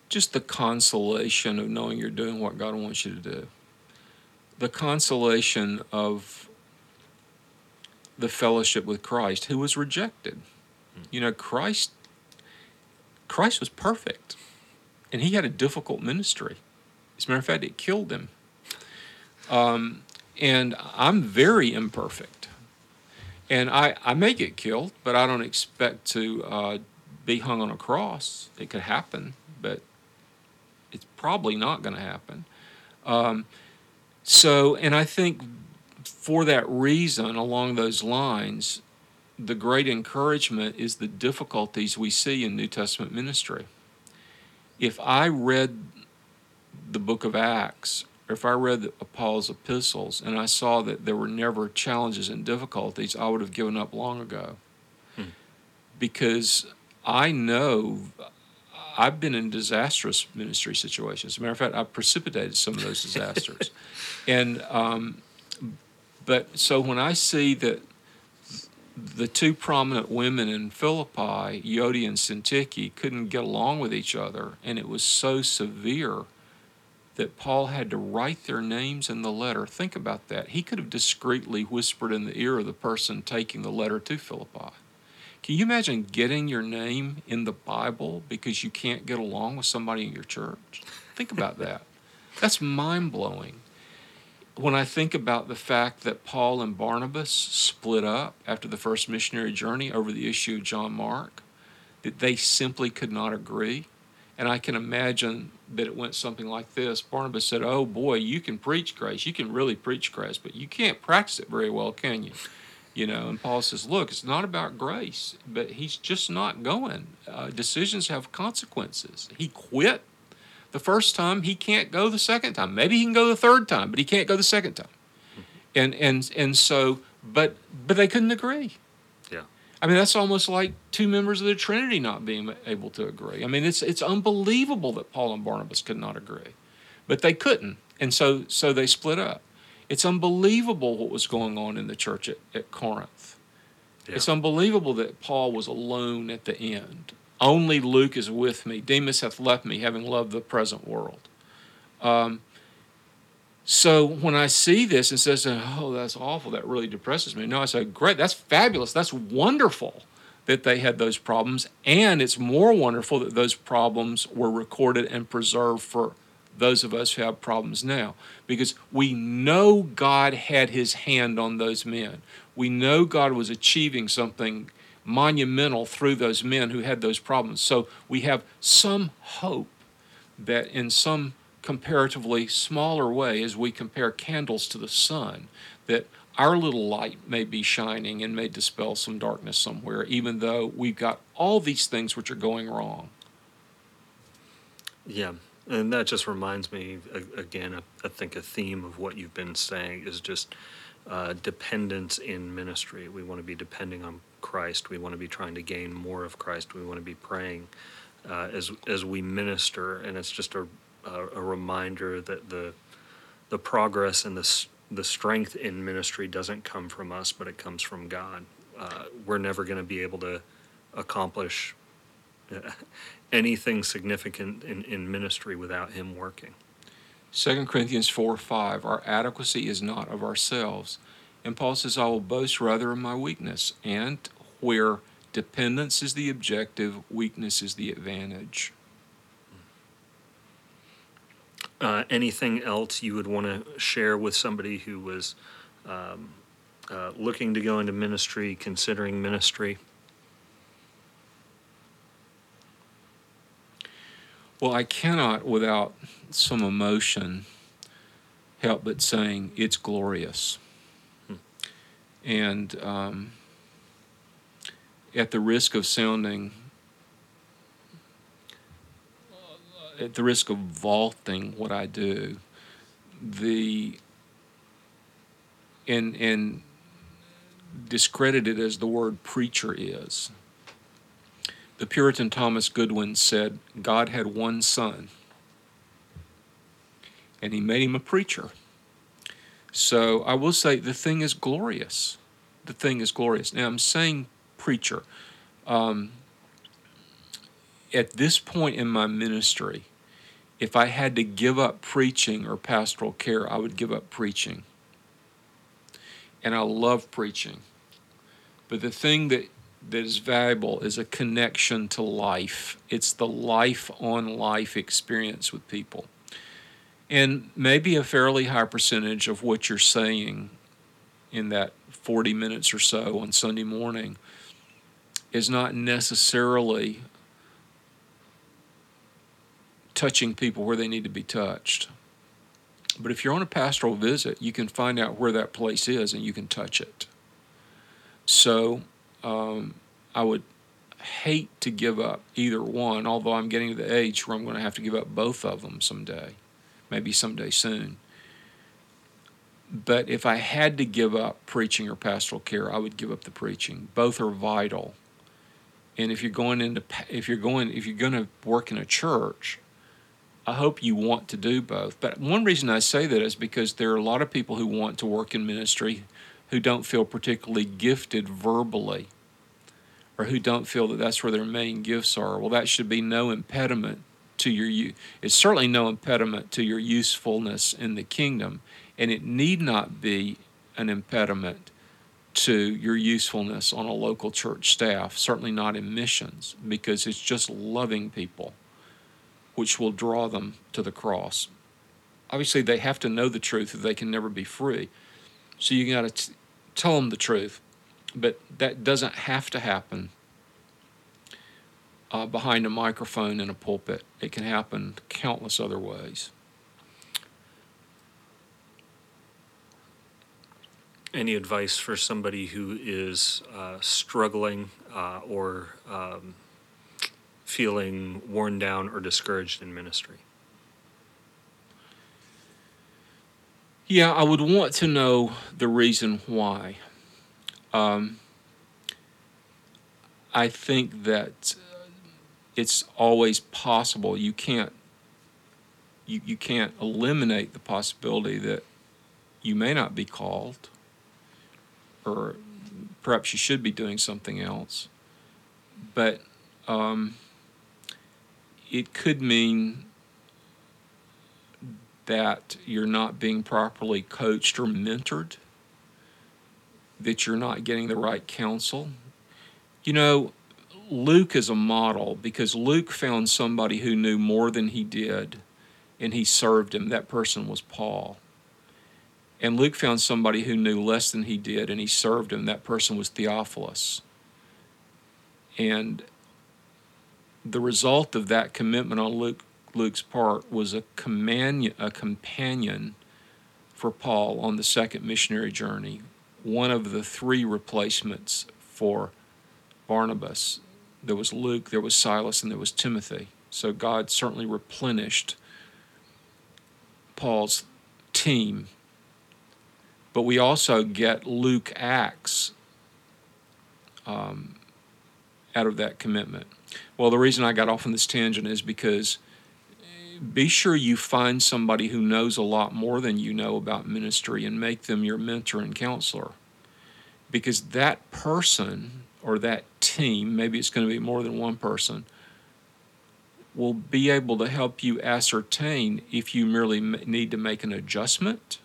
Just the consolation of knowing you're doing what God wants you to do. The consolation of the fellowship with Christ, who was rejected. Hmm. You know, Christ Christ was perfect, and he had a difficult ministry. As a matter of fact, it killed him. Um, and I'm very imperfect. And I, I may get killed, but I don't expect to uh, be hung on a cross. It could happen, but it's probably not going to happen. Um, so, and I think for that reason, along those lines, the great encouragement is the difficulties we see in New Testament ministry. If I read the book of Acts, or if I read Paul's epistles and I saw that there were never challenges and difficulties, I would have given up long ago. Hmm. Because I know I've been in disastrous ministry situations. As a matter of fact, I precipitated some of those disasters. and, um, but so when I see that the two prominent women in Philippi, Euodia and Syntyche, couldn't get along with each other, and it was so severe that Paul had to write their names in the letter. Think about that. He could have discreetly whispered in the ear of the person taking the letter to Philippi. Can you imagine getting your name in the Bible because you can't get along with somebody in your church? Think about that. That's mind blowing. When I think about the fact that Paul and Barnabas split up after the first missionary journey over the issue of John Mark, that they simply could not agree and I can imagine that it went something like this. Barnabas said, Oh boy, you can preach grace. You can really preach grace, but you can't practice it very well, can you? You know, and Paul says, Look, it's not about grace, but he's just not going. Uh, decisions have consequences. He quit the first time, he can't go the second time. Maybe he can go the third time, but he can't go the second time. Hmm. And and and so, but but they couldn't agree. Yeah. I mean, that's almost like two members of the Trinity not being able to agree. I mean, it's it's unbelievable that Paul and Barnabas could not agree, but they couldn't, and so so they split up. It's unbelievable what was going on in the church at, at Corinth. Yeah. It's unbelievable that Paul was alone at the end. Only Luke is with me. Demas hath left me, having loved the present world. Um, so when I see this and says, "Oh, that's awful," that really depresses me. No, I say, "Great, that's fabulous. That's wonderful." that they had those problems, and it's more wonderful that those problems were recorded and preserved for those of us who have problems now because we know God had his hand on those men. We know God was achieving something monumental through those men who had those problems. So we have some hope that in some comparatively smaller way as we compare candles to the sun, that our little light may be shining and may dispel some darkness somewhere, even though we've got all these things which are going wrong. Yeah, and that just reminds me again. I think a theme of what you've been saying is just uh, dependence in ministry. We want to be depending on Christ. We want to be trying to gain more of Christ. We want to be praying uh, as as we minister, and it's just a a, reminder that the the progress and the the strength in ministry doesn't come from us, but it comes from God. Uh, we're never going to be able to accomplish uh, anything significant in, in ministry without Him working. 2 Corinthians 4 5, our adequacy is not of ourselves. And Paul says, I will boast rather in my weakness. And where dependence is the objective, weakness is the advantage. Uh, anything else you would want to share with somebody who was um, uh, looking to go into ministry, considering ministry? Well, I cannot, without some emotion, help but saying it's glorious. And um, at the risk of sounding at the risk of vaulting what I do, the and and discredited as the word preacher is. The Puritan Thomas Goodwin said God had one son, and he made him a preacher. So I will say the thing is glorious. The thing is glorious. Now I'm saying preacher. Um, at this point in my ministry, if I had to give up preaching or pastoral care, I would give up preaching. And I love preaching. But the thing that, that is valuable is a connection to life. It's the life on life experience with people. And maybe a fairly high percentage of what you're saying in that 40 minutes or so on Sunday morning is not necessarily touching people where they need to be touched. But if you're on a pastoral visit, you can find out where that place is and you can touch it. So um, I would hate to give up either one, although I'm getting to the age where I'm going to have to give up both of them someday, maybe someday soon. But if I had to give up preaching or pastoral care, I would give up the preaching. Both are vital. And if you're going into if you're going if you're going to work in a church, I hope you want to do both. But one reason I say that is because there are a lot of people who want to work in ministry who don't feel particularly gifted verbally or who don't feel that that's where their main gifts are. Well, that should be no impediment to your it's certainly no impediment to your usefulness in the kingdom and it need not be an impediment to your usefulness on a local church staff, certainly not in missions, because it's just loving people which will draw them to the cross. Obviously, they have to know the truth or they can never be free. So you got to tell them the truth. But that doesn't have to happen uh, behind a microphone in a pulpit. It can happen countless other ways. Any advice for somebody who is uh, struggling uh, or um, feeling worn down or discouraged in ministry? Yeah, I would want to know the reason why. Um, I think that it's always possible. You can't you, you can't eliminate the possibility that you may not be called or perhaps you should be doing something else. But um, it could mean that you're not being properly coached or mentored, that you're not getting the right counsel. You know, Luke is a model because Luke found somebody who knew more than he did and he served him. That person was Paul. And Luke found somebody who knew less than he did and he served him. That person was Theophilus. And the result of that commitment on Luke, Luke's part was a, command, a companion for Paul on the second missionary journey, one of the three replacements for Barnabas. There was Luke, there was Silas, and there was Timothy. So God certainly replenished Paul's team. But we also get Luke Acts um, out of that commitment. Well, the reason I got off on this tangent is because be sure you find somebody who knows a lot more than you know about ministry and make them your mentor and counselor. Because that person or that team, maybe it's going to be more than one person, will be able to help you ascertain if you merely need to make an adjustment.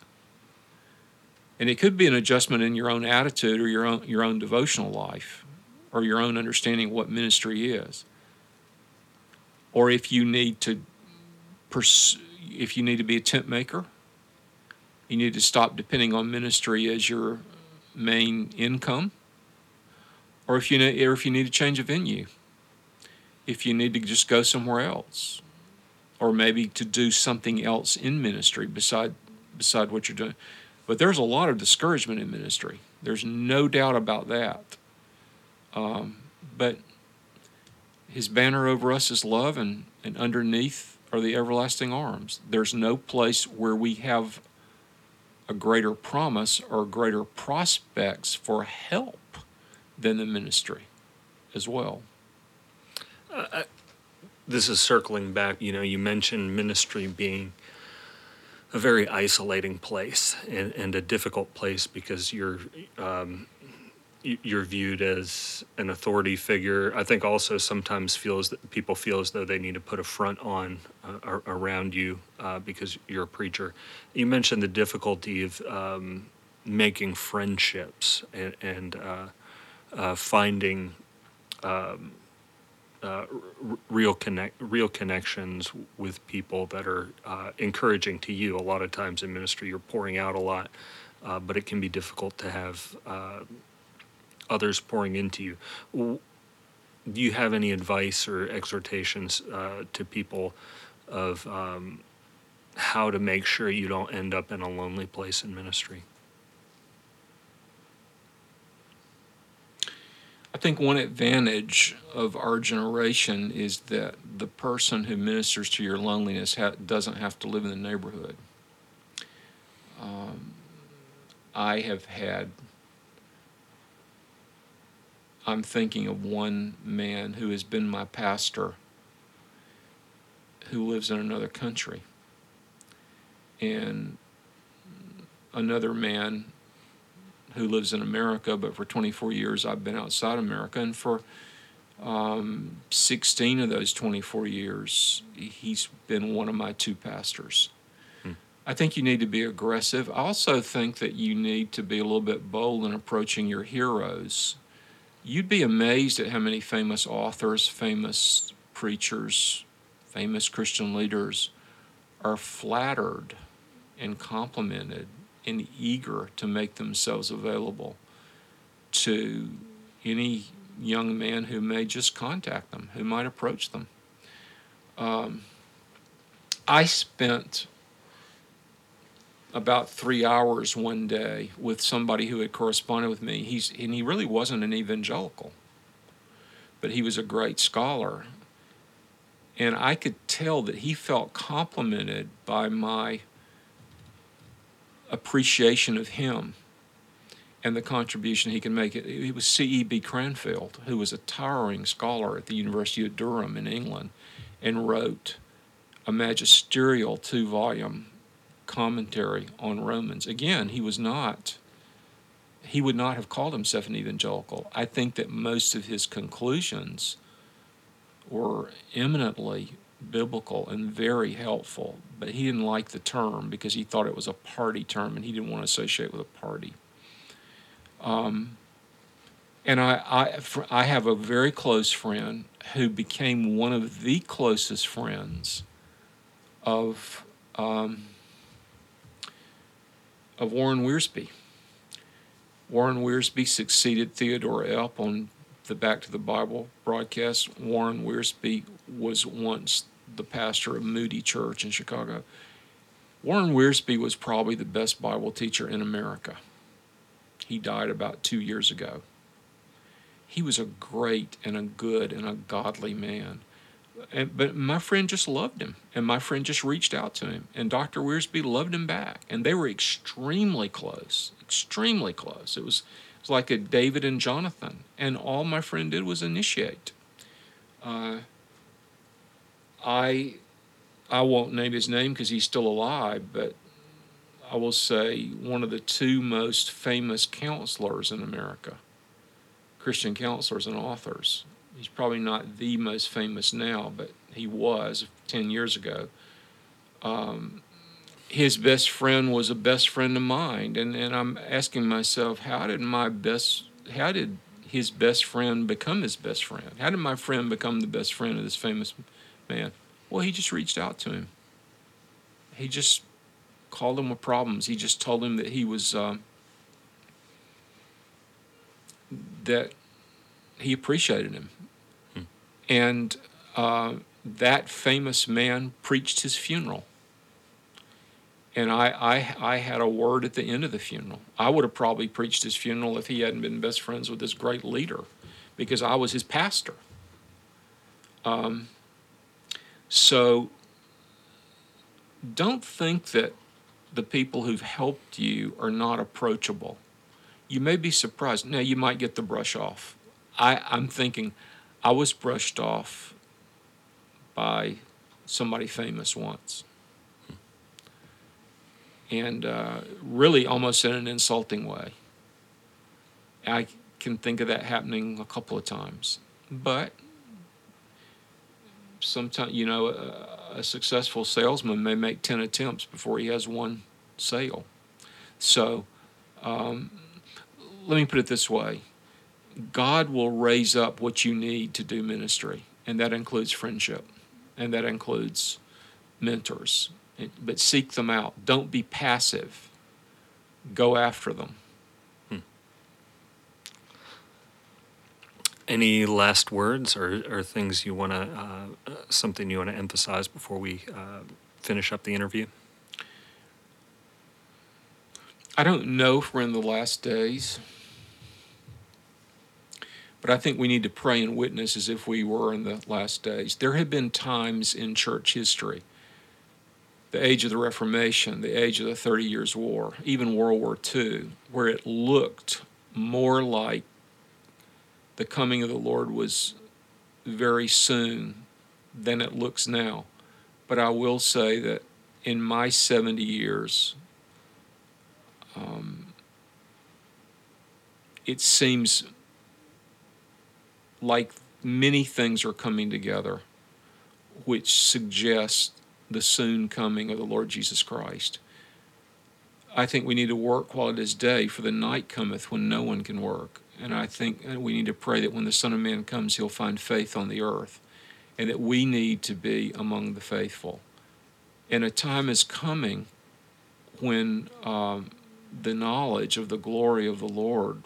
And it could be an adjustment in your own attitude or your own, your own devotional life or your own understanding of what ministry is. Or if you need to if you need to be a tent maker, you need to stop depending on ministry as your main income. Or if you need, or if you need to change a venue, if you need to just go somewhere else, or maybe to do something else in ministry beside beside what you're doing. But there's a lot of discouragement in ministry. There's no doubt about that. Um, but his banner over us is love, and, and underneath are the everlasting arms. There's no place where we have a greater promise or greater prospects for help than the ministry as well. Uh, this is circling back. You know, you mentioned ministry being a very isolating place and, and a difficult place because you're um, you're viewed as an authority figure. I think also sometimes feels that people feel as though they need to put a front on uh, around you uh, because you're a preacher. You mentioned the difficulty of um, making friendships and, and uh, uh finding um, uh, r- real connect real connections with people that are uh, encouraging to you. A lot of times in ministry, you're pouring out a lot, but it can be difficult to have others pouring into you. Do you have any advice or exhortations uh, to people of um, how to make sure you don't end up in a lonely place in ministry? I think one advantage of our generation is that the person who ministers to your loneliness ha- doesn't have to live in the neighborhood. Um, I have had, I'm thinking of one man who has been my pastor who lives in another country. And another man who lives in America, but for 24 years I've been outside America. And for um, 16 of those 24 years, he's been one of my two pastors. Hmm. I think you need to be aggressive. I also think that you need to be a little bit bold in approaching your heroes. You'd be amazed at how many famous authors, famous preachers, famous Christian leaders are flattered and complimented and eager to make themselves available to any young man who may just contact them, who might approach them. Um, I spent about three hours one day with somebody who had corresponded with me. He's and he really wasn't an evangelical, but he was a great scholar, and I could tell that he felt complimented by my appreciation of him and the contribution he can make. It, was C.E.B. Cranfield, who was a towering scholar at the University of Durham in England and wrote a magisterial two volume commentary on Romans. Again, he was not, he would not have called himself an evangelical. I think that most of his conclusions were eminently biblical and very helpful, but he didn't like the term because he thought it was a party term and he didn't want to associate with a party. Um, and I, I, I have a very close friend who became one of the closest friends of, um, of Warren Wiersbe. Warren Wiersbe succeeded Theodore Epp on the Back to the Bible broadcast. Warren Wiersbe was once the pastor of Moody Church in Chicago. Warren Wiersbe was probably the best Bible teacher in America. He died about two years ago. He was a great and a good and a godly man. And, but my friend just loved him, and my friend just reached out to him, and Dr. Wiersbe loved him back, and they were extremely close, extremely close. It was, it was like a David and Jonathan, and all my friend did was initiate. Uh, I I won't name his name because he's still alive, but I will say one of the two most famous counselors in America, Christian counselors and authors. He's probably not the most famous now, but he was 10 years ago. Um, his best friend was a best friend of mine, and, and I'm asking myself, how did my best, how did his best friend become his best friend? How did my friend become the best friend of this famous man? Well, he just reached out to him. He just called him with problems. He just told him that he was uh, that he appreciated him, hmm. and uh, that famous man preached his funeral. And I, I, I had a word at the end of the funeral. I would have probably preached his funeral if he hadn't been best friends with this great leader, because I was his pastor. Um, so don't think that the people who've helped you are not approachable. You may be surprised. Now, you might get the brush off. I, I'm thinking I was brushed off by somebody famous once. And uh, really almost in an insulting way. I can think of that happening a couple of times. But sometimes you know a, a, successful salesman may make 10 attempts before he has one sale. So um, let me put it this way. God will raise up what you need to do ministry and that includes friendship and that includes mentors but seek them out. Don't be passive. Go after them Any last words or, or things you want to, uh, something you want to emphasize before we uh, finish up the interview? I don't know if we're in the last days, but I think we need to pray and witness as if we were in the last days. There have been times in church history, the age of the Reformation, the age of the Thirty Years' War, even World War II, where it looked more like the coming of the Lord was very soon than it looks now. But I will say that in my 70 years, um, it seems like many things are coming together which suggest the soon coming of the Lord Jesus Christ. I think we need to work while it is day, for the night cometh when no one can work. And I think we need to pray that when the Son of Man comes, he'll find faith on the earth, and that we need to be among the faithful. And a time is coming when um, the knowledge of the glory of the Lord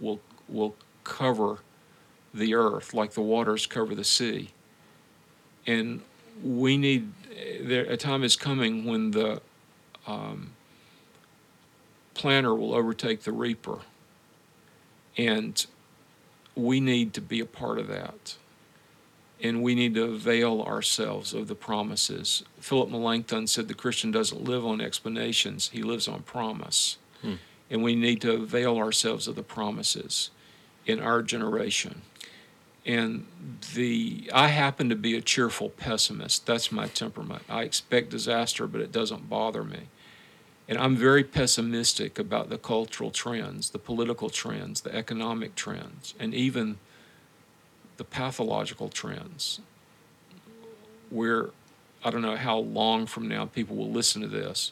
will will cover the earth like the waters cover the sea. And we need there a time is coming when the um, planter will overtake the reaper, and we need to be a part of that. And we need to avail ourselves of the promises. Philip Melanchthon said the Christian doesn't live on explanations, he lives on promise. Hmm. And we need to avail ourselves of the promises in our generation. And the I happen to be a cheerful pessimist. That's my temperament. I expect disaster, but it doesn't bother me. And I'm very pessimistic about the cultural trends, the political trends, the economic trends, and even the pathological trends. Where I don't know how long from now people will listen to this,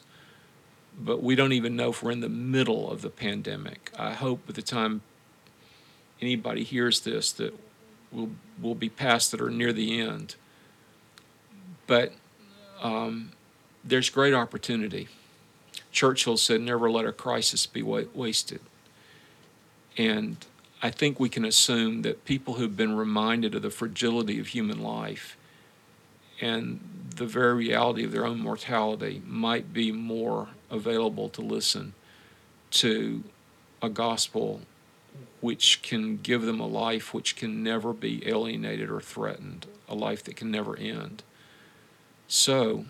but we don't even know if we're in the middle of the pandemic. I hope by the time anybody hears this that we'll, we'll be past it or near the end. But um, there's great opportunity. Churchill said, Never let a crisis be wa- wasted. And I think we can assume that people who've been reminded of the fragility of human life and the very reality of their own mortality might be more available to listen to a gospel which can give them a life which can never be alienated or threatened, a life that can never end. So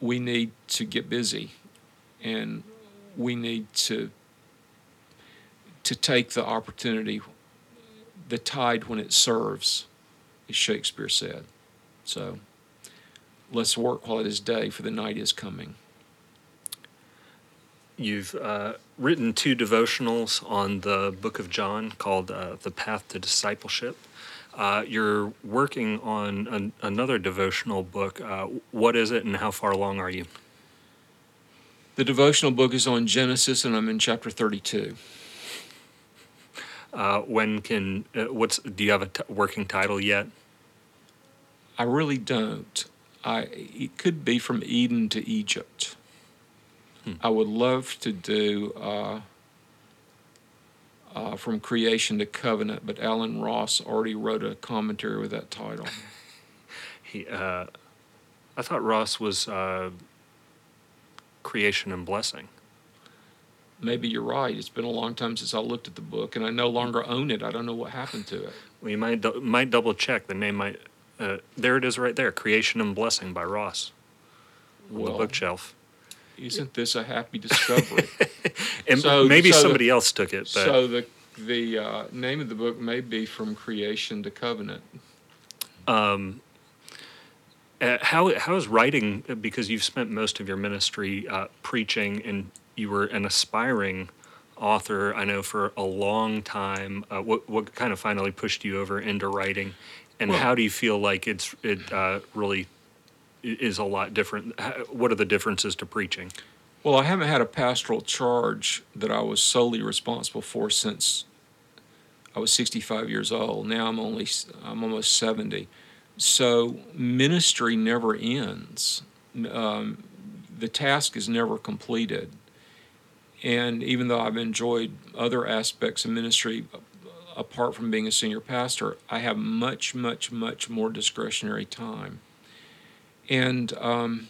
we need to get busy and we need to to take the opportunity the tide when it serves as shakespeare said so let's work while it is day for the night is coming You've uh, written two devotionals on the book of John called uh, The Path to Discipleship. Uh, you're working on an, another devotional book. Uh, what is it and how far along are you? The devotional book is on Genesis, and I'm in chapter 32. Uh, when can, uh, what's, do you have a t- working title yet? I really don't. I, it could be from Eden to Egypt. Hmm. I would love to do uh, uh, From Creation to Covenant, but Allen Ross already wrote a commentary with that title. he, uh, I thought Ross was uh, Creation and Blessing. Maybe you're right. It's been a long time since I looked at the book, and I no longer own it. I don't know what happened to it. Well, you might do- might double check. The name might. Uh, there it is, right there. Creation and Blessing by Ross. On well, the bookshelf isn't this a happy discovery? and so, maybe so somebody the, else took it. But. So the the uh, name of the book may be from creation to covenant. Um, uh, how how is writing? Because you've spent most of your ministry uh, preaching, and you were an aspiring author. I know for a long time. Uh, what what kind of finally pushed you over into writing, and well, how do you feel like it's it uh, really is a lot different. What are the differences to preaching? Well, I haven't had a pastoral charge that I was solely responsible for since I was 65 years old. Now I'm only I'm almost 70. So ministry never ends. Um, the task is never completed. And even though I've enjoyed other aspects of ministry apart from being a senior pastor, I have much, much, much more discretionary time. And um,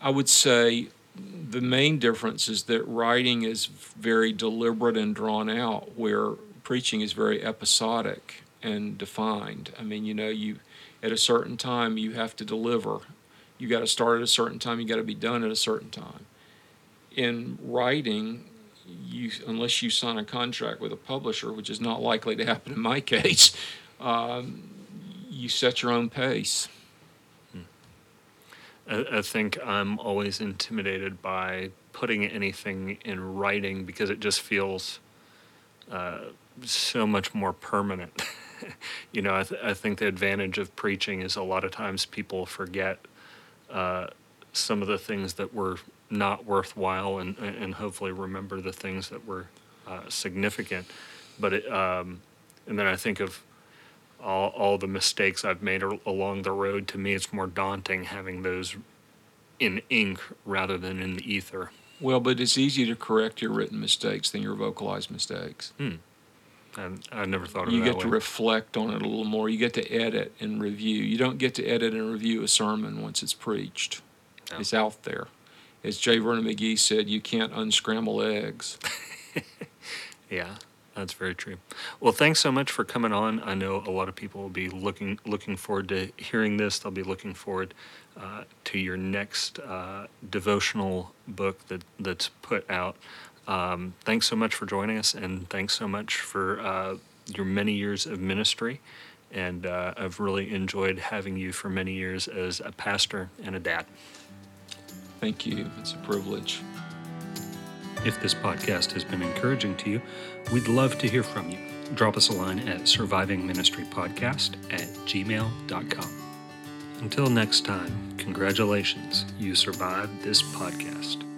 I would say the main difference is that writing is very deliberate and drawn out, where preaching is very episodic and defined. I mean, you know, you at a certain time you have to deliver. You got to start at a certain time. You got to be done at a certain time. In writing, you unless you sign a contract with a publisher, which is not likely to happen in my case, um, you set your own pace. I, I think I'm always intimidated by putting anything in writing because it just feels uh, so much more permanent. you know, I, th- I think the advantage of preaching is a lot of times people forget uh, some of the things that were not worthwhile and, and hopefully remember the things that were uh, significant. But it, um, and then I think of all, all the mistakes I've made along the road. To me, it's more daunting having those in ink rather than in the ether. Well, but it's easier to correct your written mistakes than your vocalized mistakes. Hmm. And I never thought of you it. You get way. to reflect on it a little more. You get to edit and review. You don't get to edit and review a sermon once it's preached. No. It's out there. As J. Vernon McGee said, you can't unscramble eggs. yeah, that's very true. Well, thanks so much for coming on. I know a lot of people will be looking looking forward to hearing this. They'll be looking forward uh, to your next uh, devotional book that that's put out. Um, thanks so much for joining us, and thanks so much for uh, your many years of ministry. And uh, I've really enjoyed having you for many years as a pastor and a dad. Thank you. It's a privilege. If this podcast has been encouraging to you, we'd love to hear from you. Drop us a line at survivingministrypodcast at gmail.com. Until next time, congratulations, you survived this podcast.